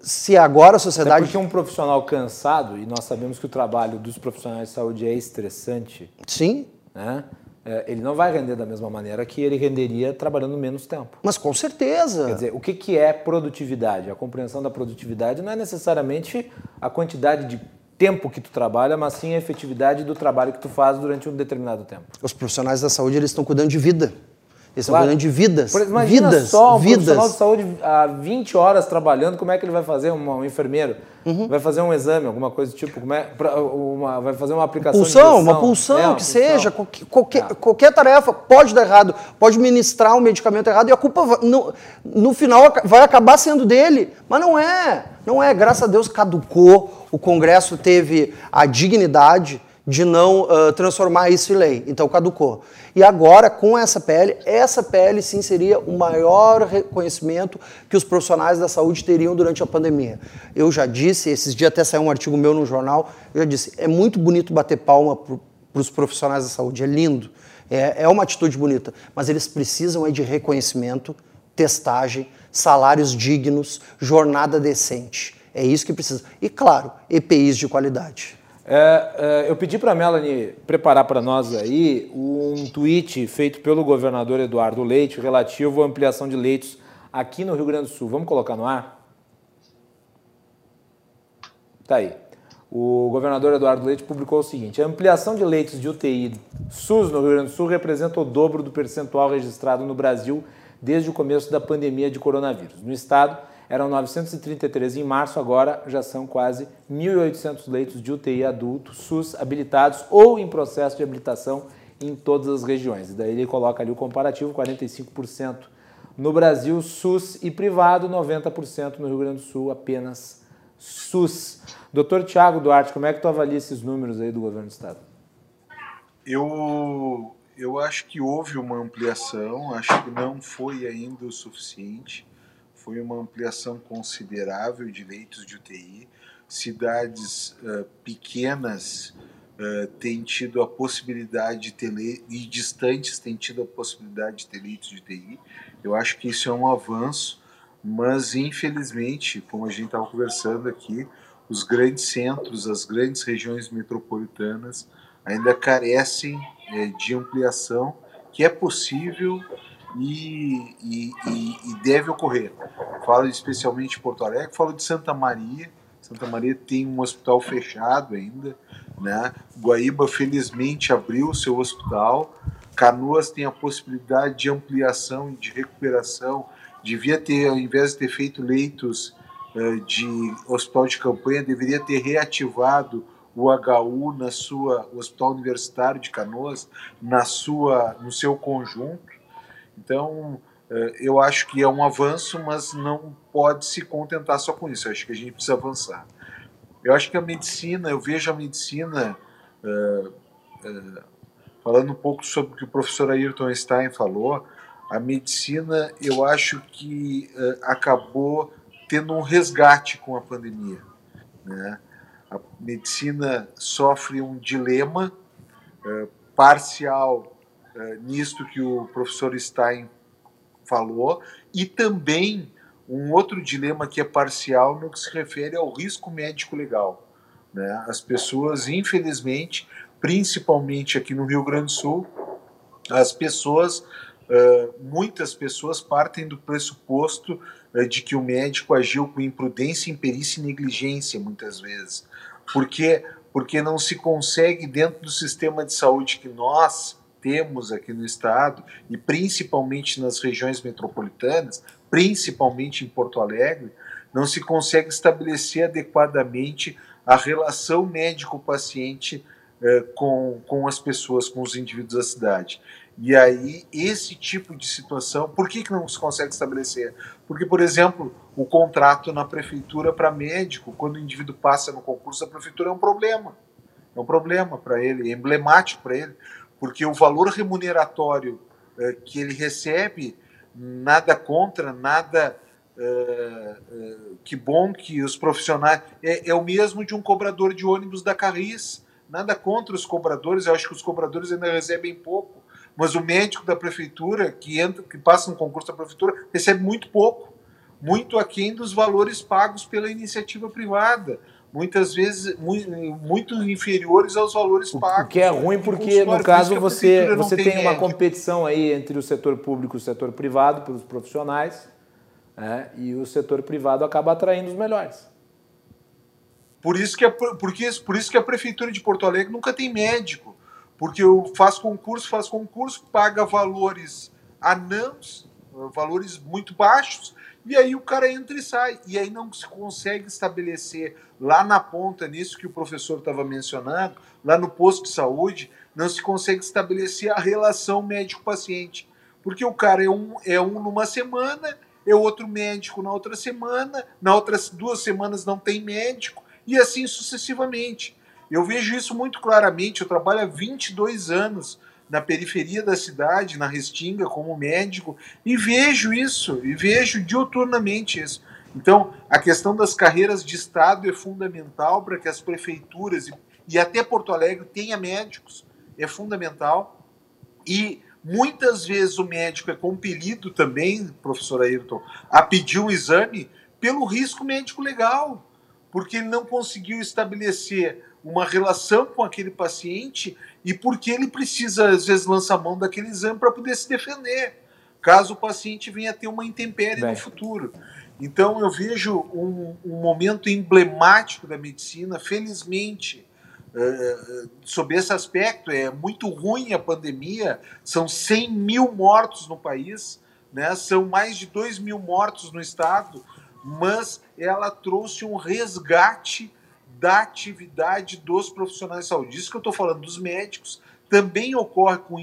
se agora a sociedade. Até porque um profissional cansado, e nós sabemos que o trabalho dos profissionais de saúde é estressante. Sim. Né? É, ele não vai render da mesma maneira que ele renderia trabalhando menos tempo. Mas com certeza. Quer dizer, o que, que é produtividade? A compreensão da produtividade não é necessariamente a quantidade de tempo que tu trabalha, mas sim a efetividade do trabalho que tu faz durante um determinado tempo. Os profissionais da saúde eles estão cuidando de vida. Eles estão cuidando de vidas. Por, imagina vidas, só um vidas. profissional de saúde há 20 horas trabalhando, como é que ele vai fazer, um, um enfermeiro? Uhum. Vai fazer um exame, alguma coisa do tipo, como é, pra, uma, vai fazer uma aplicação pulsão, uma pulsão, é, uma que pulsão. seja, qualquer, qualquer, é. qualquer, tarefa pode dar errado, pode ministrar um medicamento errado e a culpa no, no final vai acabar sendo dele, mas não é, não é, graças a Deus caducou, o Congresso teve a dignidade de não uh, transformar isso em lei. Então caducou. E agora, com essa PL, essa PL sim seria o maior reconhecimento que os profissionais da saúde teriam durante a pandemia. Eu já disse, esses dias até saiu um artigo meu no jornal, eu já disse, é muito bonito bater palma para os profissionais da saúde, é lindo, é, é uma atitude bonita, mas eles precisam é de reconhecimento, testagem, salários dignos, jornada decente. É isso que precisa. E claro, EPIs de qualidade. É, é, eu pedi para a Melanie preparar para nós aí um tweet feito pelo governador Eduardo Leite relativo à ampliação de leitos aqui no Rio Grande do Sul. Vamos colocar no ar? Tá aí. O governador Eduardo Leite publicou o seguinte: a ampliação de leitos de UTI SUS no Rio Grande do Sul representa o dobro do percentual registrado no Brasil desde o começo da pandemia de coronavírus. No estado, eram 933 em março, agora já são quase 1.800 leitos de UTI adulto SUS habilitados ou em processo de habilitação em todas as regiões. E daí ele coloca ali o comparativo, 45% no Brasil SUS e privado, 90% no Rio Grande do Sul apenas SUS. Doutor Tiago Duarte, como é que tu avalia esses números aí do governo do estado? Eu, eu acho que houve uma ampliação, acho que não foi ainda o suficiente foi uma ampliação considerável de leitos de UTI. Cidades uh, pequenas uh, têm tido a possibilidade de ter e distantes têm tido a possibilidade de ter leitos de UTI. Eu acho que isso é um avanço, mas infelizmente, como a gente estava conversando aqui, os grandes centros, as grandes regiões metropolitanas ainda carecem de ampliação que é possível e, e, e, deve ocorrer. Falo especialmente de Porto Alegre, falo de Santa Maria. Santa Maria tem um hospital fechado ainda, né? Guaíba felizmente abriu o seu hospital. Canoas tem a possibilidade de ampliação e de recuperação. Devia ter, ao invés de ter feito leitos uh, de hospital de campanha, deveria ter reativado o HU na sua o Hospital Universitário de Canoas na sua no seu conjunto então, eh, eu acho que é um avanço, mas não pode se contentar só com isso. Eu acho que a gente precisa avançar. Eu acho que a medicina, eu vejo a medicina, uh, uh, falando um pouco sobre o que o professor Ayrton Stein falou, a medicina, eu acho que uh, acabou tendo um resgate com a pandemia. Né? A medicina sofre um dilema parcial uh, nisto que o professor Stein falou, e também um outro dilema que é parcial no que se refere ao risco médico legal. Né? As pessoas, infelizmente, principalmente aqui no Rio Grande do Sul, as pessoas, uh, muitas pessoas partem do pressuposto uh, de que o médico agiu com imprudência, imperícia e negligência, muitas vezes. Por quê? Porque não se consegue, dentro do sistema de saúde que nós temos aqui no estado e principalmente nas regiões metropolitanas, principalmente em Porto Alegre, não se consegue estabelecer adequadamente a relação médico-paciente eh, com, com as pessoas, com os indivíduos da cidade. E aí, esse tipo de situação, por que, que não se consegue estabelecer? Porque, por exemplo, o contrato na prefeitura para médico, quando o indivíduo passa no concurso da prefeitura, é um problema. É um problema para ele, é emblemático para ele, porque o valor remuneratório é, que ele recebe, nada contra, nada. É, é, que bom que os profissionais. É, é, o mesmo de um cobrador de ônibus da Carris. Nada contra os cobradores, eu acho que os cobradores ainda recebem pouco. Mas o médico da prefeitura, que, entra, que passa no concurso da prefeitura, recebe muito pouco muito aquém dos valores pagos pela iniciativa privada. Muitas vezes muito, muito inferiores aos valores pagos. O que é ruim porque, no caso, você, você tem, tem uma competição aí entre o setor público e o setor privado para os profissionais, né? e o setor privado acaba atraindo os melhores. Por isso, que a, porque, por isso que a Prefeitura de Porto Alegre nunca tem médico, porque faz concurso, faz concurso, paga valores anãos, valores muito baixos, e aí o cara entra e sai. E aí não se consegue estabelecer lá na ponta, nisso que o professor estava mencionando, lá no posto de saúde, não se consegue estabelecer a relação médico-paciente. Porque o cara é um, é um numa semana, é outro médico na outra semana, na outras duas semanas não tem médico, e assim sucessivamente. Eu vejo isso muito claramente. Eu trabalho há 22 anos na periferia da cidade, na Restinga, como médico, e vejo isso, e vejo diuturnamente isso. Então, a questão das carreiras de Estado é fundamental para que as prefeituras e, e até Porto Alegre tenha médicos, é fundamental. E muitas vezes o médico é compelido também, professor Ayrton, a pedir um exame pelo risco médico legal, porque ele não conseguiu estabelecer uma relação com aquele paciente e porque ele precisa, às vezes, lançar mão daquele exame para poder se defender, caso o paciente venha a ter uma intempérie Bem. no futuro. Então, eu vejo um, um momento emblemático da medicina, felizmente, Uh, sob esse aspecto, é muito ruim a pandemia, são 100 mil mortos no país, né? são mais de 2 mil mortos no estado, mas ela trouxe um resgate da atividade dos profissionais de saúde. Isso que eu estou falando dos médicos, também ocorre com,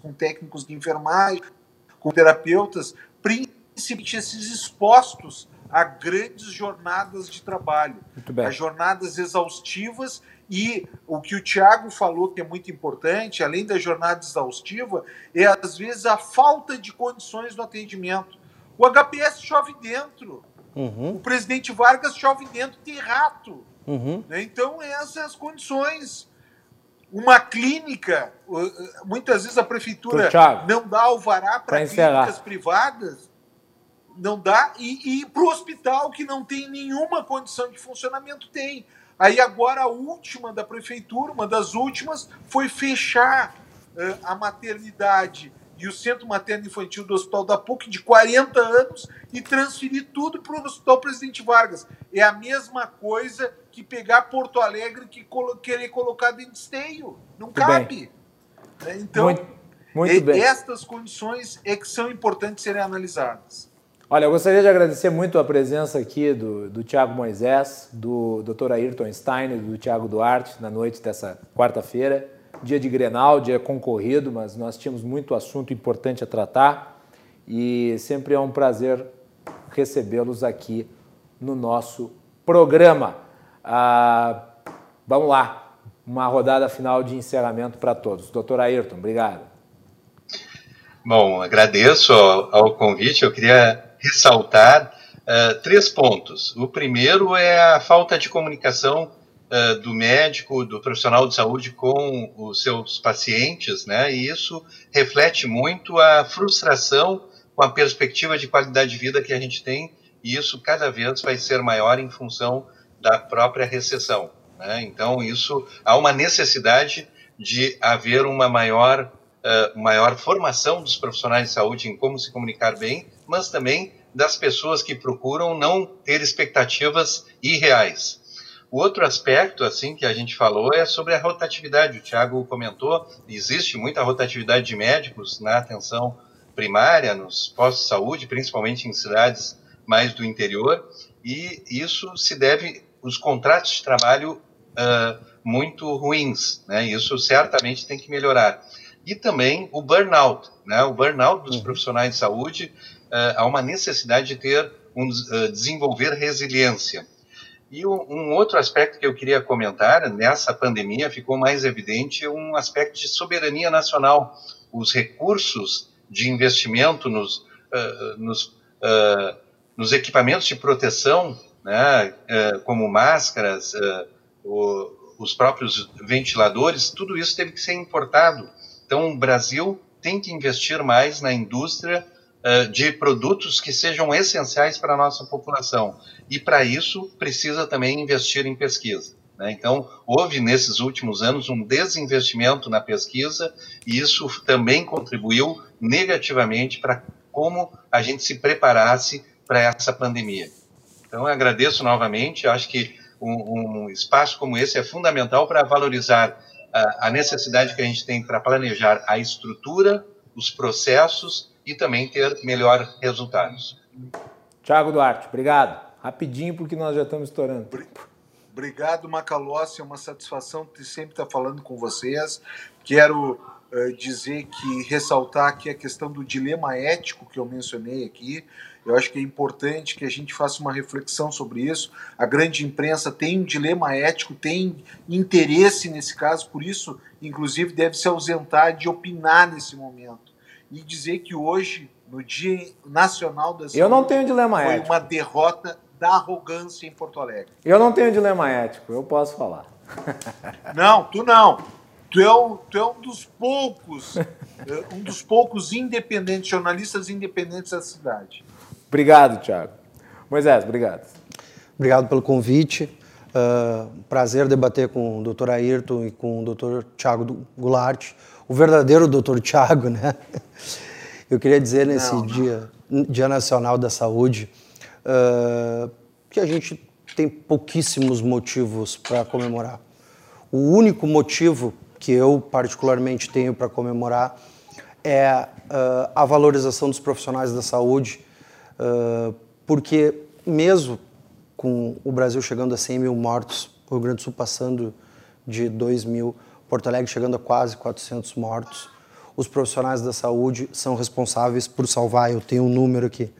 com técnicos de enfermagem, com terapeutas, principalmente esses expostos a grandes jornadas de trabalho, a jornadas exaustivas e o que o Tiago falou que é muito importante, além da jornada exaustiva, é às vezes a falta de condições no atendimento. O HPS chove dentro, uhum. o presidente Vargas chove dentro, tem rato. Uhum. Né? Então, essas as condições. Uma clínica, muitas vezes a prefeitura não dá alvará para clínicas privadas, não dá, e, e para o hospital que não tem nenhuma condição de funcionamento, tem. Aí agora a última da prefeitura, uma das últimas, foi fechar uh, a maternidade e o Centro Materno Infantil do Hospital da PUC de 40 anos e transferir tudo para o Hospital Presidente Vargas. É a mesma coisa que pegar Porto Alegre e colo querer colocar dentro de esteio. Não muito cabe. Né? Então, muito, muito é, bem. estas condições é que são importantes serem analisadas. Olha, eu gostaria de agradecer muito a presença aqui do, do Tiago Moisés, do Dr. Ayrton Stein e do Tiago Duarte na noite dessa quarta-feira. Dia de Grenal, dia concorrido, mas nós tínhamos muito assunto importante a tratar e sempre é um prazer recebê-los aqui no nosso programa. Ah, vamos lá, uma rodada final de encerramento para todos. Doutor Ayrton, obrigado. Bom, agradeço ao, ao convite. Eu queria ressaltar uh, três pontos. O primeiro é a falta de comunicação uh, do médico, do profissional de saúde com os seus pacientes, né? E isso reflete muito a frustração com a perspectiva de qualidade de vida que a gente tem, e isso cada vez vai ser maior em função da própria recessão. Né? Então, isso há uma necessidade de haver uma maior, uh, maior formação dos profissionais de saúde em como se comunicar bem, mas também das pessoas que procuram não ter expectativas irreais. O outro aspecto, assim, que a gente falou é sobre a rotatividade. O Tiago comentou, existe muita rotatividade de médicos na atenção primária, nos postos de saúde, principalmente em cidades mais do interior, e isso se deve os contratos de trabalho uh, muito ruins, né? Isso certamente tem que melhorar. E também o burnout, né? O burnout dos uhum. profissionais de saúde, uh, há uma necessidade de ter um uh, desenvolver resiliência. E um, outro aspecto que eu queria comentar, nessa pandemia ficou mais evidente um aspecto de soberania nacional. Os recursos de investimento nos, nos, nos equipamentos de proteção né, é, como máscaras, é, os próprios ventiladores, tudo isso teve que ser importado. Então, o Brasil tem que investir mais na indústria uh, de produtos que sejam essenciais para a nossa população. E para isso precisa também investir em pesquisa. Né? Então, houve nesses últimos anos um desinvestimento na pesquisa e isso também contribuiu negativamente para como a gente se preparasse para essa pandemia. Então, agradeço novamente, acho que um, um espaço como esse é fundamental para valorizar a, a necessidade que a gente tem para planejar a estrutura, os processos e também ter melhores resultados. Tiago Duarte, obrigado. Rapidinho, porque nós já estamos estourando. Obrigado, Macalossi. É uma satisfação sempre estar falando com vocês. Quero uh, dizer que ressaltar aqui a questão do dilema ético que eu mencionei aqui. Eu acho que é importante que a gente faça uma reflexão sobre isso. A grande imprensa tem um dilema ético, tem interesse nesse caso, por isso, inclusive, deve se ausentar de opinar nesse momento. E dizer que hoje, no Dia Nacional da Saúde, eu não tenho dilema foi ético. uma derrota da arrogância em Porto Alegre. Eu não tenho dilema ético, eu posso falar. Não, tu não. Tu é, um, tu é um dos poucos, eh, um dos poucos independentes, jornalistas independentes da cidade. Obrigado, Thiago. Moisés, obrigado. Obrigado pelo convite. Uh, prazer debater com o Dr. Ayrton e com o Dr. Tiago Goulart, o verdadeiro Dr. Tiago, né? Eu queria dizer nesse não, dia, não. dia Nacional da Saúde, uh, que a gente tem pouquíssimos motivos para comemorar. O único motivo que eu particularmente tenho para comemorar é uh, a valorização dos profissionais da saúde ah, porque mesmo com o Brasil chegando a 100 mil mortos, o Rio Grande do Sul passando de 2 mil, Porto Alegre chegando a quase 400 mortos, os profissionais da saúde são responsáveis por salvar, eu tenho um número aqui,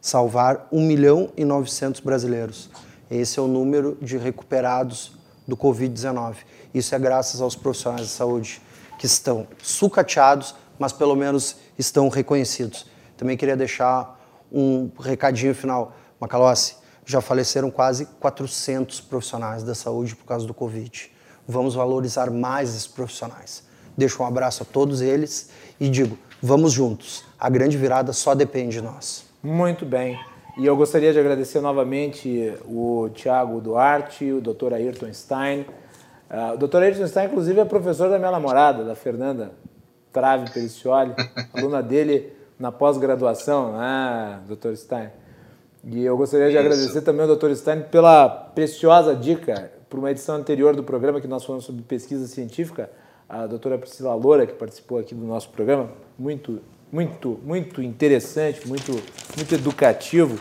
salvar 1 milhão e 900 brasileiros. Esse é o número de recuperados do Covid-19. Isso é graças aos profissionais da saúde que estão sucateados, mas pelo menos estão reconhecidos. Também queria deixar um recadinho final. Macalossi, já faleceram quase 400 profissionais da saúde por causa do Covid. Vamos valorizar mais esses profissionais. Deixo um abraço a todos eles e digo, vamos juntos. A grande virada só depende de nós. Muito bem. E eu gostaria de agradecer novamente o Tiago Duarte, o Dr. Ayrton Stein. Uh, o Dr. Ayrton Stein, inclusive, é professor da minha namorada, da Fernanda Trave Pericioli, aluna dele na pós-graduação, né, Dr. Stein? E eu gostaria de Isso. agradecer também ao Dr. Stein pela preciosa dica para uma edição anterior do programa que nós falamos sobre pesquisa científica, a doutora Priscila Loura, que participou aqui do nosso programa, muito, muito, muito interessante, muito, muito educativo.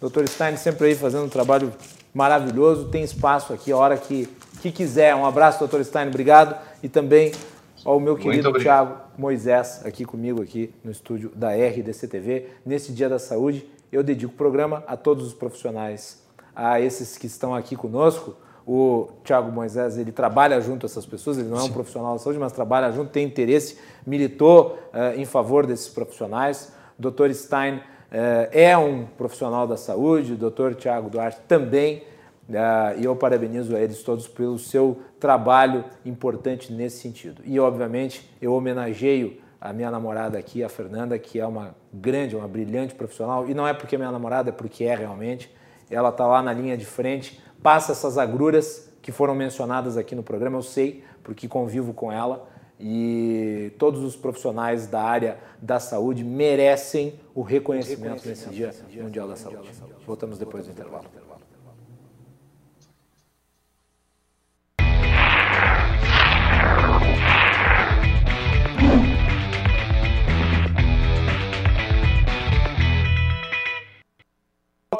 Dr. Stein sempre aí fazendo um trabalho maravilhoso, tem espaço aqui a hora que, que quiser. Um abraço, doutor Stein, obrigado. E também ao meu querido Thiago Moisés, aqui comigo, aqui no estúdio da RDC-TV. Nesse Dia da Saúde, eu dedico o programa a todos os profissionais, a esses que estão aqui conosco. O Thiago Moisés, ele trabalha junto a essas pessoas, ele não é um profissional da saúde, mas trabalha junto, tem interesse, militou uh, em favor desses profissionais. O Dr. Stein uh, é um profissional da saúde, o Dr. Tiago Duarte também Uh, e eu parabenizo a eles todos pelo seu trabalho importante nesse sentido. E, obviamente, eu homenageio a minha namorada aqui, a Fernanda, que é uma grande, uma brilhante profissional. E não é porque é minha namorada, é porque é realmente. Ela está lá na linha de frente, passa essas agruras que foram mencionadas aqui no programa, eu sei, porque convivo com ela. E todos os profissionais da área da saúde merecem o reconhecimento, o reconhecimento nesse Dia Mundial da Saúde. Voltamos depois do intervalo.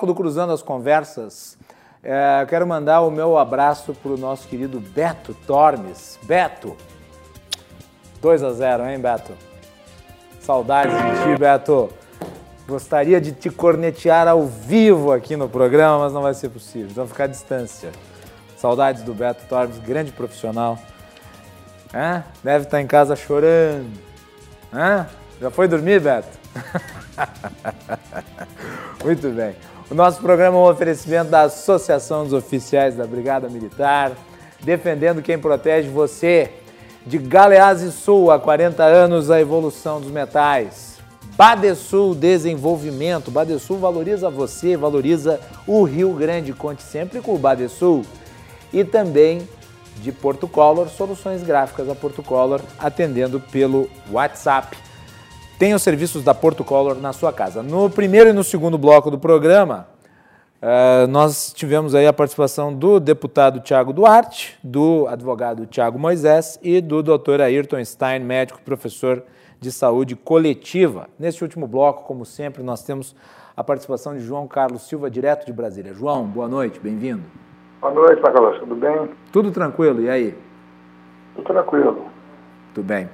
do Cruzando as Conversas, é, quero mandar o meu abraço para o nosso querido Beto Tormes. Beto, 2 a 0 hein, Beto? Saudades de ti, Beto. Gostaria de te cornetear ao vivo aqui no programa, mas não vai ser possível. Então ficar à distância. Saudades do Beto Tormes, grande profissional. É? Deve estar em casa chorando. É? Já foi dormir, Beto? Muito bem. O nosso programa é um oferecimento da Associação dos Oficiais da Brigada Militar, defendendo quem protege você. De Galeazzi Sul, há 40 anos, a evolução dos metais. Badesul Desenvolvimento. Badesul valoriza você, valoriza o Rio Grande. Conte sempre com o Badesul. E também de Porto Color, soluções gráficas a Porto Color, atendendo pelo WhatsApp. Tem os serviços da Porto Color na sua casa. No primeiro e no segundo bloco do programa, uh, nós tivemos aí a participação do deputado Tiago Duarte, do advogado Tiago Moisés e do Dr. Ayrton Stein, médico professor de saúde coletiva. Neste último bloco, como sempre, nós temos a participação de João Carlos Silva, direto de Brasília. João, boa noite, bem-vindo. Boa noite, Magalhães, tudo bem? Tudo tranquilo, e aí? Tudo tranquilo. Tudo bem.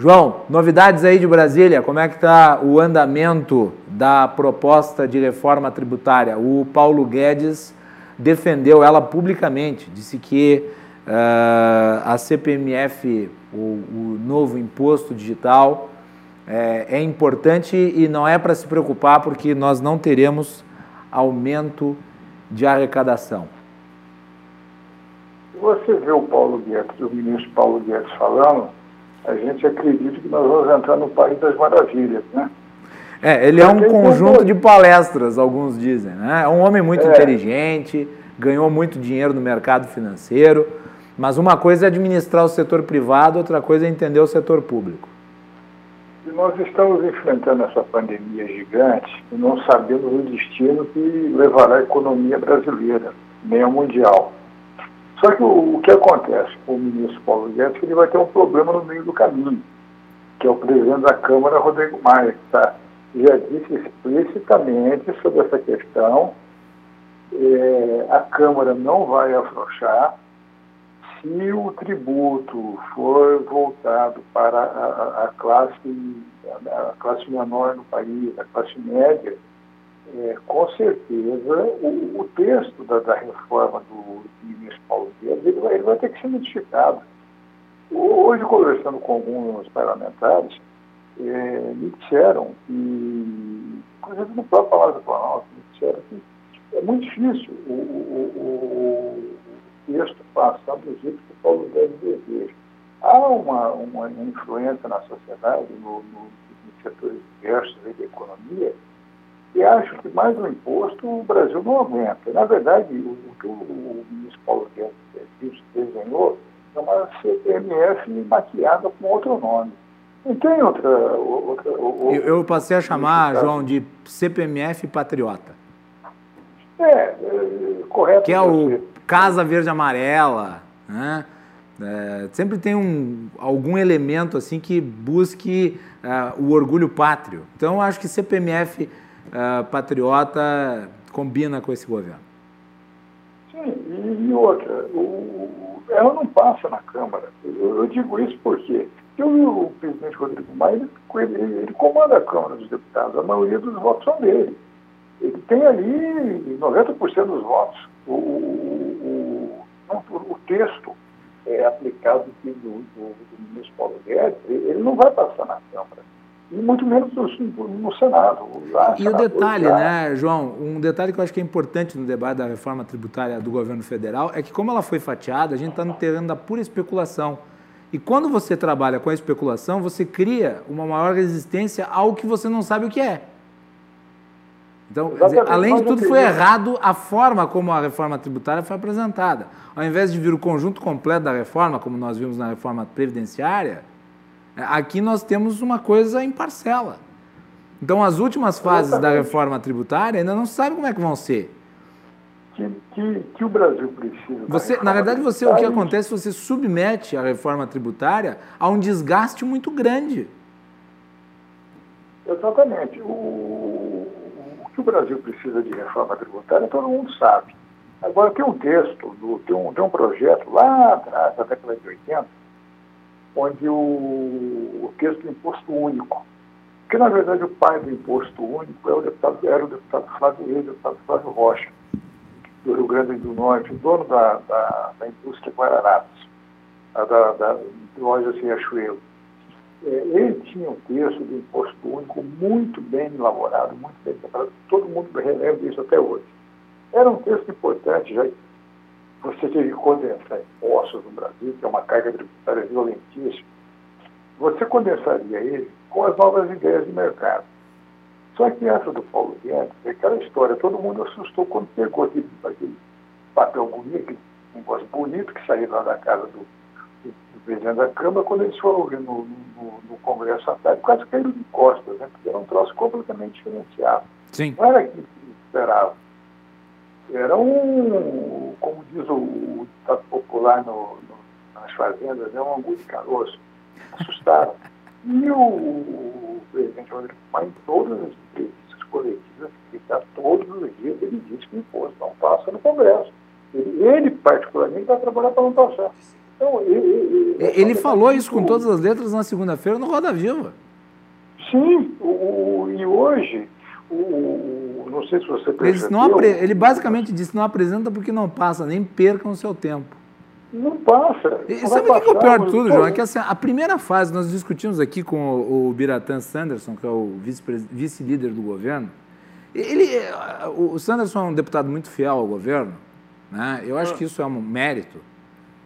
João, novidades aí de Brasília, como é que está o andamento da proposta de reforma tributária? O Paulo Guedes defendeu ela publicamente, disse que uh, a CPMF, o, o, novo imposto digital, é, é importante e não é para se preocupar porque nós não teremos aumento de arrecadação. Você vê o Paulo Guedes, o ministro Paulo Guedes falando, a gente acredita que nós vamos entrar no País das Maravilhas, né? É, ele é um conjunto de palestras, alguns dizem, né? É um homem muito é. inteligente, ganhou muito dinheiro no mercado financeiro, mas uma coisa é administrar o setor privado, outra coisa é entender o setor público. E nós estamos enfrentando essa pandemia gigante e não sabemos o destino que levará a economia brasileira, nem a mundial. Só que o, o que acontece com o ministro Paulo Guedes é que ele vai ter um problema no meio do caminho, que é o presidente da Câmara, Rodrigo Maia, que tá, já disse explicitamente sobre essa questão. É, a Câmara não vai afrouxar. Se o tributo for voltado para a, a classe, a classe menor no país, a classe média, é, com certeza, o, o texto da, da, reforma do ministro Paulo Guedes ele vai, ele vai, ter que ser modificado. Hoje, conversando com alguns parlamentares, é, me disseram que, inclusive no próprio Palácio do Planalto, me disseram que é muito difícil o, o, o texto passar do jeito que o Paulo Guedes deseja. Há uma, uma influência na sociedade, no, no, nos setores diversos da economia, e acho que mais um imposto o Brasil não aguenta. Na verdade, o, que o, ministro Paulo Guedes desenhou é uma CPMF maquiada com outro nome. Não tem outra. outra, outra eu, eu, passei a chamar, João, de CPMF Patriota. É, é correto. Que é o Casa Verde Amarela, né? É, sempre tem um, algum elemento assim que busque uh, o orgulho pátrio. Então, acho que CPMF uh, patriota combina com esse governo. Sim, e outra, o, ela não passa na Câmara. Eu, eu digo isso porque eu vi o presidente Rodrigo Maia, ele, ele, comanda a Câmara dos Deputados, a maioria dos votos são dele. Ele tem ali 90% dos votos. O, o, o, o texto é, aplicado do, do, do ministro Paulo Guedes, ele não vai passar na Câmara e muito menos no, no Senado. e o detalhe, já... né, João, um detalhe que eu acho que é importante no debate da reforma tributária do governo federal é que, como ela foi fatiada, a gente está no terreno da pura especulação. E quando você trabalha com a especulação, você cria uma maior resistência ao que você não sabe o que é. Então, dizer, além de tudo, foi errado a forma como a reforma tributária foi apresentada. Ao invés de vir o conjunto completo da reforma, como nós vimos na reforma previdenciária, Aqui nós temos uma coisa em parcela. Então, as últimas fases da reforma tributária ainda não se sabe como é que vão ser. Que, que, que o Brasil precisa. Você, na verdade, você o que acontece, você submete a reforma tributária a um desgaste muito grande. Exatamente. O, o que o Brasil precisa de reforma tributária, todo mundo sabe. Agora, tem um texto, do, tem, um, tem um projeto lá atrás, da década de 80, onde o, o texto do imposto único, que na verdade o pai do imposto único é o deputado, era o deputado Flávio Reis, deputado Flávio Rocha, do Rio Grande do Norte, dono da, da, da indústria Guararapes, da, da loja Riachuelo. É, ele tinha um texto do imposto único muito bem elaborado, muito bem preparado, todo mundo relembra isso até hoje. Era um texto importante, já você teve que condensar impostos no Brasil, que é uma carga tributária violentíssima. você condensaria ele com as novas ideias de mercado. Só que essa do Paulo Guedes, é aquela história, todo mundo assustou quando pegou aquele, aquele papel bonito, aquele negócio bonito que saiu lá da casa do, do, do presidente da Câmara, quando eles foram no, no, no Congresso à tarde, quase caíram de costas, né? porque era um troço completamente diferenciado. Sim. Não era aquilo que eles esperavam. Era um, como diz o, ditado popular no, no, nas fazendas, é um angu de caroço. Assustaram. E o, presidente Rodrigo Maia, em todas as entrevistas coletivas que dá todos os dias, ele diz que o imposto não passa no Congresso. Ele, ele particularmente, vai trabalhar para não passar. Então, ele, ele, ele falou isso com todas as letras na segunda-feira no Roda Viva. Sim, o, o, e hoje, o, não sei se você percebeu... Ele, ele basicamente disse, não apresenta porque não passa, nem percam o seu tempo. Não passa. E sabe o que é o pior de tudo, João? É que assim, a primeira fase, nós discutimos aqui com o, o Biratan Sanderson, que é o vice-líder vice do governo. Ele, o Sanderson é um deputado muito fiel ao governo, né? eu acho que isso é um mérito.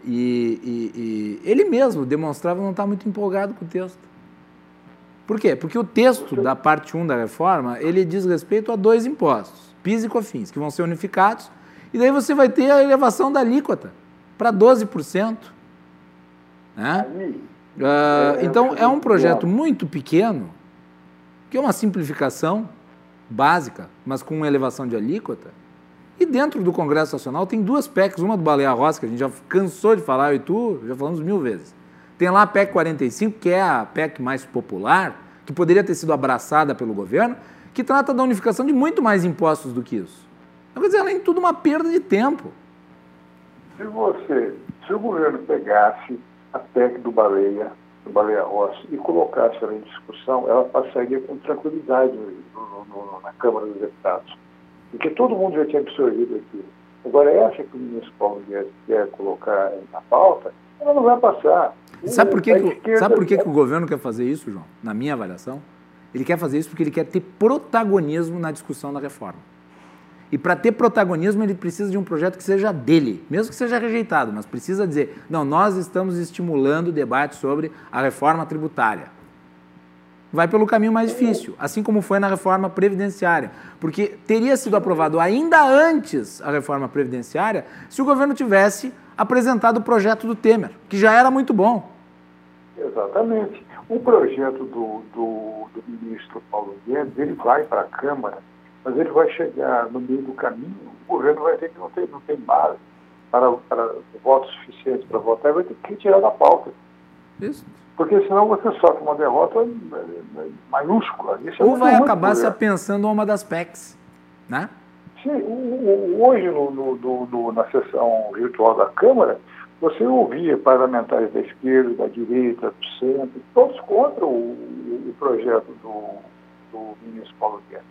E, e, e ele mesmo demonstrava não estar muito empolgado com o texto. Por quê? Porque o texto da parte 1 da reforma, ele diz respeito a dois impostos, PIS e COFINS, que vão ser unificados, e daí você vai ter a elevação da alíquota para 12%. Né? Uh, então, é um projeto muito pequeno, que é uma simplificação básica, mas com uma elevação de alíquota. E dentro do Congresso Nacional tem duas PECs, uma do Baleia Rossi, que a gente já cansou de falar, eu e tu já falamos mil vezes. Tem lá a PEC 45, que é a PEC mais popular, que poderia ter sido abraçada pelo governo, que trata da unificação de muito mais impostos do que isso. Então, quer dizer, além de tudo, uma perda de tempo. Se você, se o governo pegasse a PEC do Baleia, do Baleia Rossi, e colocasse ela em discussão, ela passaria com tranquilidade no, no, na Câmara dos Deputados. Porque todo mundo já tinha absorvido aquilo. Agora, essa que o ministro Paulo Guedes quer colocar na pauta, ela não vai passar. Sabe por que, que, sabe por que, que o governo quer fazer isso, João? Na minha avaliação? Ele quer fazer isso porque ele quer ter protagonismo na discussão da reforma. E para ter protagonismo, ele precisa de um projeto que seja dele, mesmo que seja rejeitado, mas precisa dizer: não, nós estamos estimulando o debate sobre a reforma tributária. Vai pelo caminho mais difícil, assim como foi na reforma previdenciária. Porque teria sido aprovado ainda antes a reforma previdenciária se o governo tivesse apresentado o projeto do Temer, que já era muito bom. Exatamente. O projeto do, do, do ministro Paulo Guedes, ele vai para a Câmara mas ele vai chegar no meio do caminho, o governo vai ter que não tem, não tem base para, para votos suficientes para votar vai ter que tirar da pauta. Isso. Porque senão você sofre uma derrota é, é, maiúscula. Isso é Ou vai acabar se pensando uma das PECs, né? Sim, hoje no, no, no, na sessão virtual da Câmara, você ouvia parlamentares da esquerda, da direita, do centro, todos contra o, o projeto do, do ministro Paulo Guedes.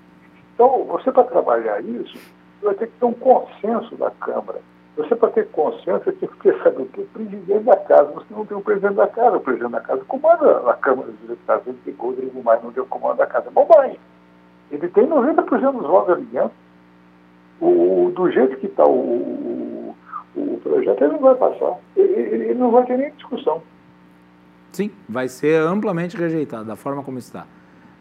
Então, você para trabalhar isso, você vai ter que ter um consenso da Câmara. Você, para ter consenso, tem que ter, sabe o que? Presidente da casa. Você não tem um presidente da casa. O presidente da casa comanda a Câmara dos Deputados. Ele pegou o Rodrigo Maia, não deu comando da casa. Bobagem. Ele tem 90% dos votos ali dentro. O, do jeito que está o, o, projeto, ele não vai passar. Ele, ele não vai ter nem discussão. Sim, vai ser amplamente rejeitado, da forma como está.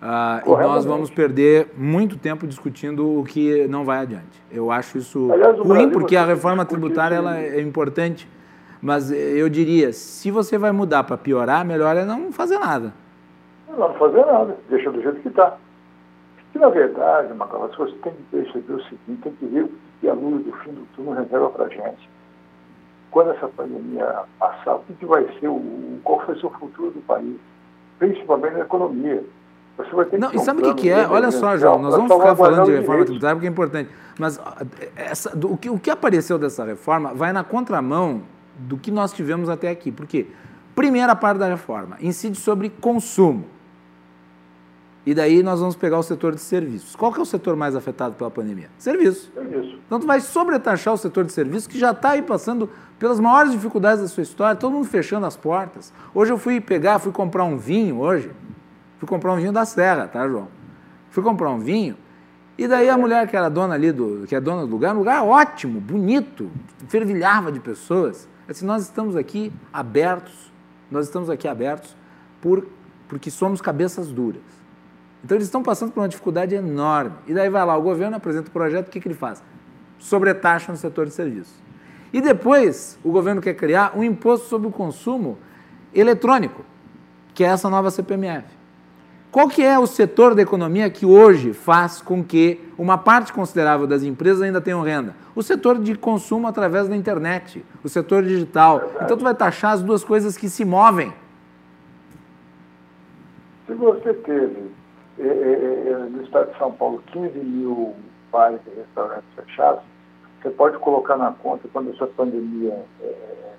Uh, e nós vamos perder muito tempo discutindo o que não vai adiante. Eu acho isso Aliás, ruim, porque a reforma tributária ela é importante. Mas eu diria, se você vai mudar para piorar, melhor é não fazer nada. Não fazer nada, deixa do jeito que está. E, na verdade, Macalá, você tem que perceber o seguinte, tem que ver o que a luz do fim do túnel reserva para a gente. Quando essa pandemia passar, o que, que vai ser, o, qual vai ser o futuro do país, principalmente na economia. Você vai ter não, que e sabe o que, que é? Olha só, João, nós vamos ficar falando de reforma tributária porque é importante. Mas essa, do, o, que, o que apareceu dessa reforma vai na contramão do que nós tivemos até aqui. Por quê? Primeira parte da reforma incide sobre consumo. E daí nós vamos pegar o setor de serviços. Qual que é o setor mais afetado pela pandemia? Serviço. Serviço. Então tu vai sobretaxar o setor de serviços que já está aí passando pelas maiores dificuldades da sua história, todo mundo fechando as portas. Hoje eu fui pegar, fui comprar um vinho hoje, Fui comprar um vinho da Serra, tá, João? Fui comprar um vinho e daí a mulher que era dona ali, do, que é dona do lugar, um lugar ótimo, bonito, fervilhava de pessoas. Assim, nós estamos aqui abertos, nós estamos aqui abertos por, porque somos cabeças duras. Então eles estão passando por uma dificuldade enorme. E daí vai lá, o governo apresenta o projeto, o que, que ele faz? Sobretaxa no setor de serviços. E depois o governo quer criar um imposto sobre o consumo eletrônico, que é essa nova CPMF. Qual que é o setor da economia que hoje faz com que uma parte considerável das empresas ainda tenham renda? O setor de consumo através da internet, o setor digital. Então tu vai taxar as duas coisas que se movem. Se você teve é, é, no estado de São Paulo 15 mil bares e restaurantes fechados, você pode colocar na conta quando essa pandemia, é,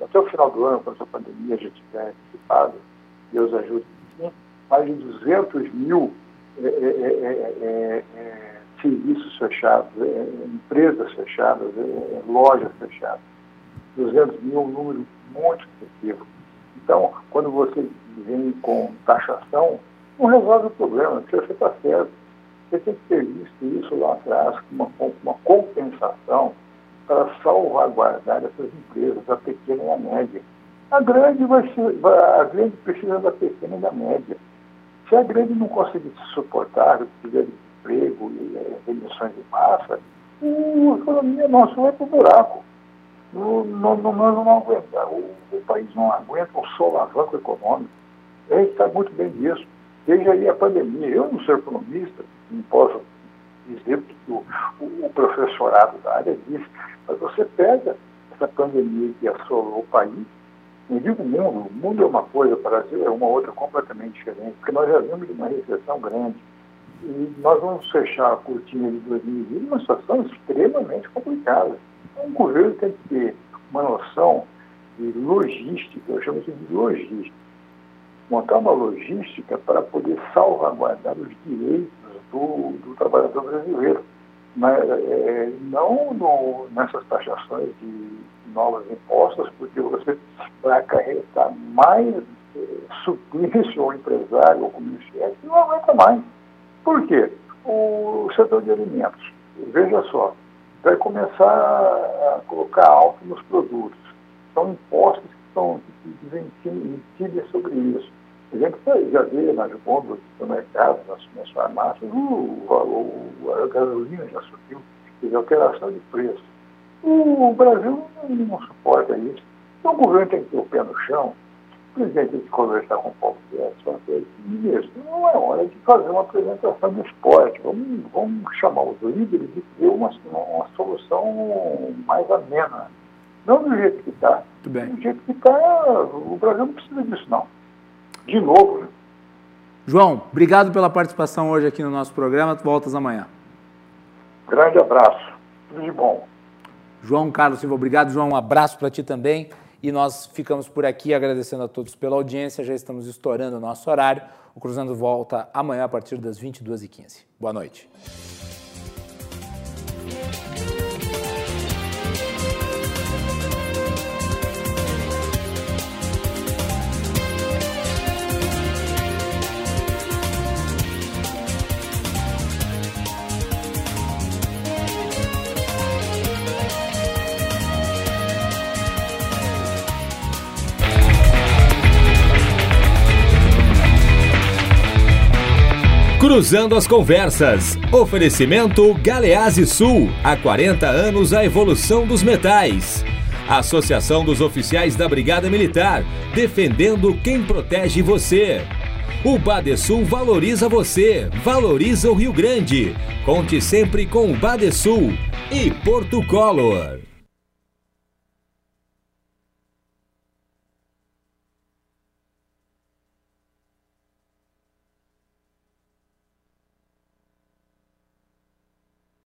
até o final do ano, quando essa pandemia já estiver dissipada, Deus ajude, mais de 200 mil é, é, é, serviços fechados, empresas fechadas, lojas fechadas. 200 mil é um número muito expressivo. Então, quando você vem com taxação, não resolve o problema, você está certo. Você tem que ter visto isso lá atrás, uma, uma compensação para salvaguardar essas empresas, a pequena e a média. A grande, vai ser, a grande precisa da pequena e da média. Se a grande não conseguir se suportar, tiver emprego e é, emissões de massa, a economia nossa vai para o buraco. nós não aguentar. O, o, país não aguenta o solavanco econômico. A gente está muito bem disso. Desde aí a pandemia. Eu não sou economista, não posso dizer o que o, o, professorado da área diz, mas você pega essa pandemia que assolou o país, não digo mundo, o mundo é uma coisa, o Brasil é uma outra completamente diferente, porque nós já vimos uma recessão grande. E nós vamos fechar a cortina de 2020 numa situação extremamente complicada. Então, o governo tem que ter uma noção de logística, eu chamo isso de logística montar uma logística para poder salvaguardar os direitos do, do trabalhador brasileiro. Mas, é, não no, nessas taxações de novos impostos, porque você vai acarretar mais é, suplício ao empresário ou comerciante não aguenta mais. Por quê? O setor de alimentos, veja só, vai começar a colocar alto nos produtos. São impostos que, estão que incidem sobre isso. A gente já vê nas bombas do mercado, nas, nas farmácias, o, a gasolina já subiu, teve alteração de preço. O Brasil não suporta isso. Então o governo tem que ter o pé no chão. O presidente tem que conversar com o Paulo Guedes, isso não é hora de fazer uma apresentação do esporte. Vamos, vamos chamar os líderes e ter uma, uma solução mais amena. Não do jeito que está. Do jeito que está, o Brasil não precisa disso, não de novo. Né? João, obrigado pela participação hoje aqui no nosso programa. Tu voltas amanhã. Grande abraço. Tudo de bom. João Carlos Silva, obrigado, João. Um abraço para ti também. E nós ficamos por aqui agradecendo a todos pela audiência. Já estamos estourando o nosso horário. O Cruzando volta amanhã a partir das 22h15. Boa noite. Cruzando as Conversas. Oferecimento Galease Sul. Há 40 anos a evolução dos metais. Associação dos Oficiais da Brigada Militar. Defendendo quem protege você. O Badesul valoriza você, valoriza o Rio Grande. Conte sempre com o Badesul e Porto Color.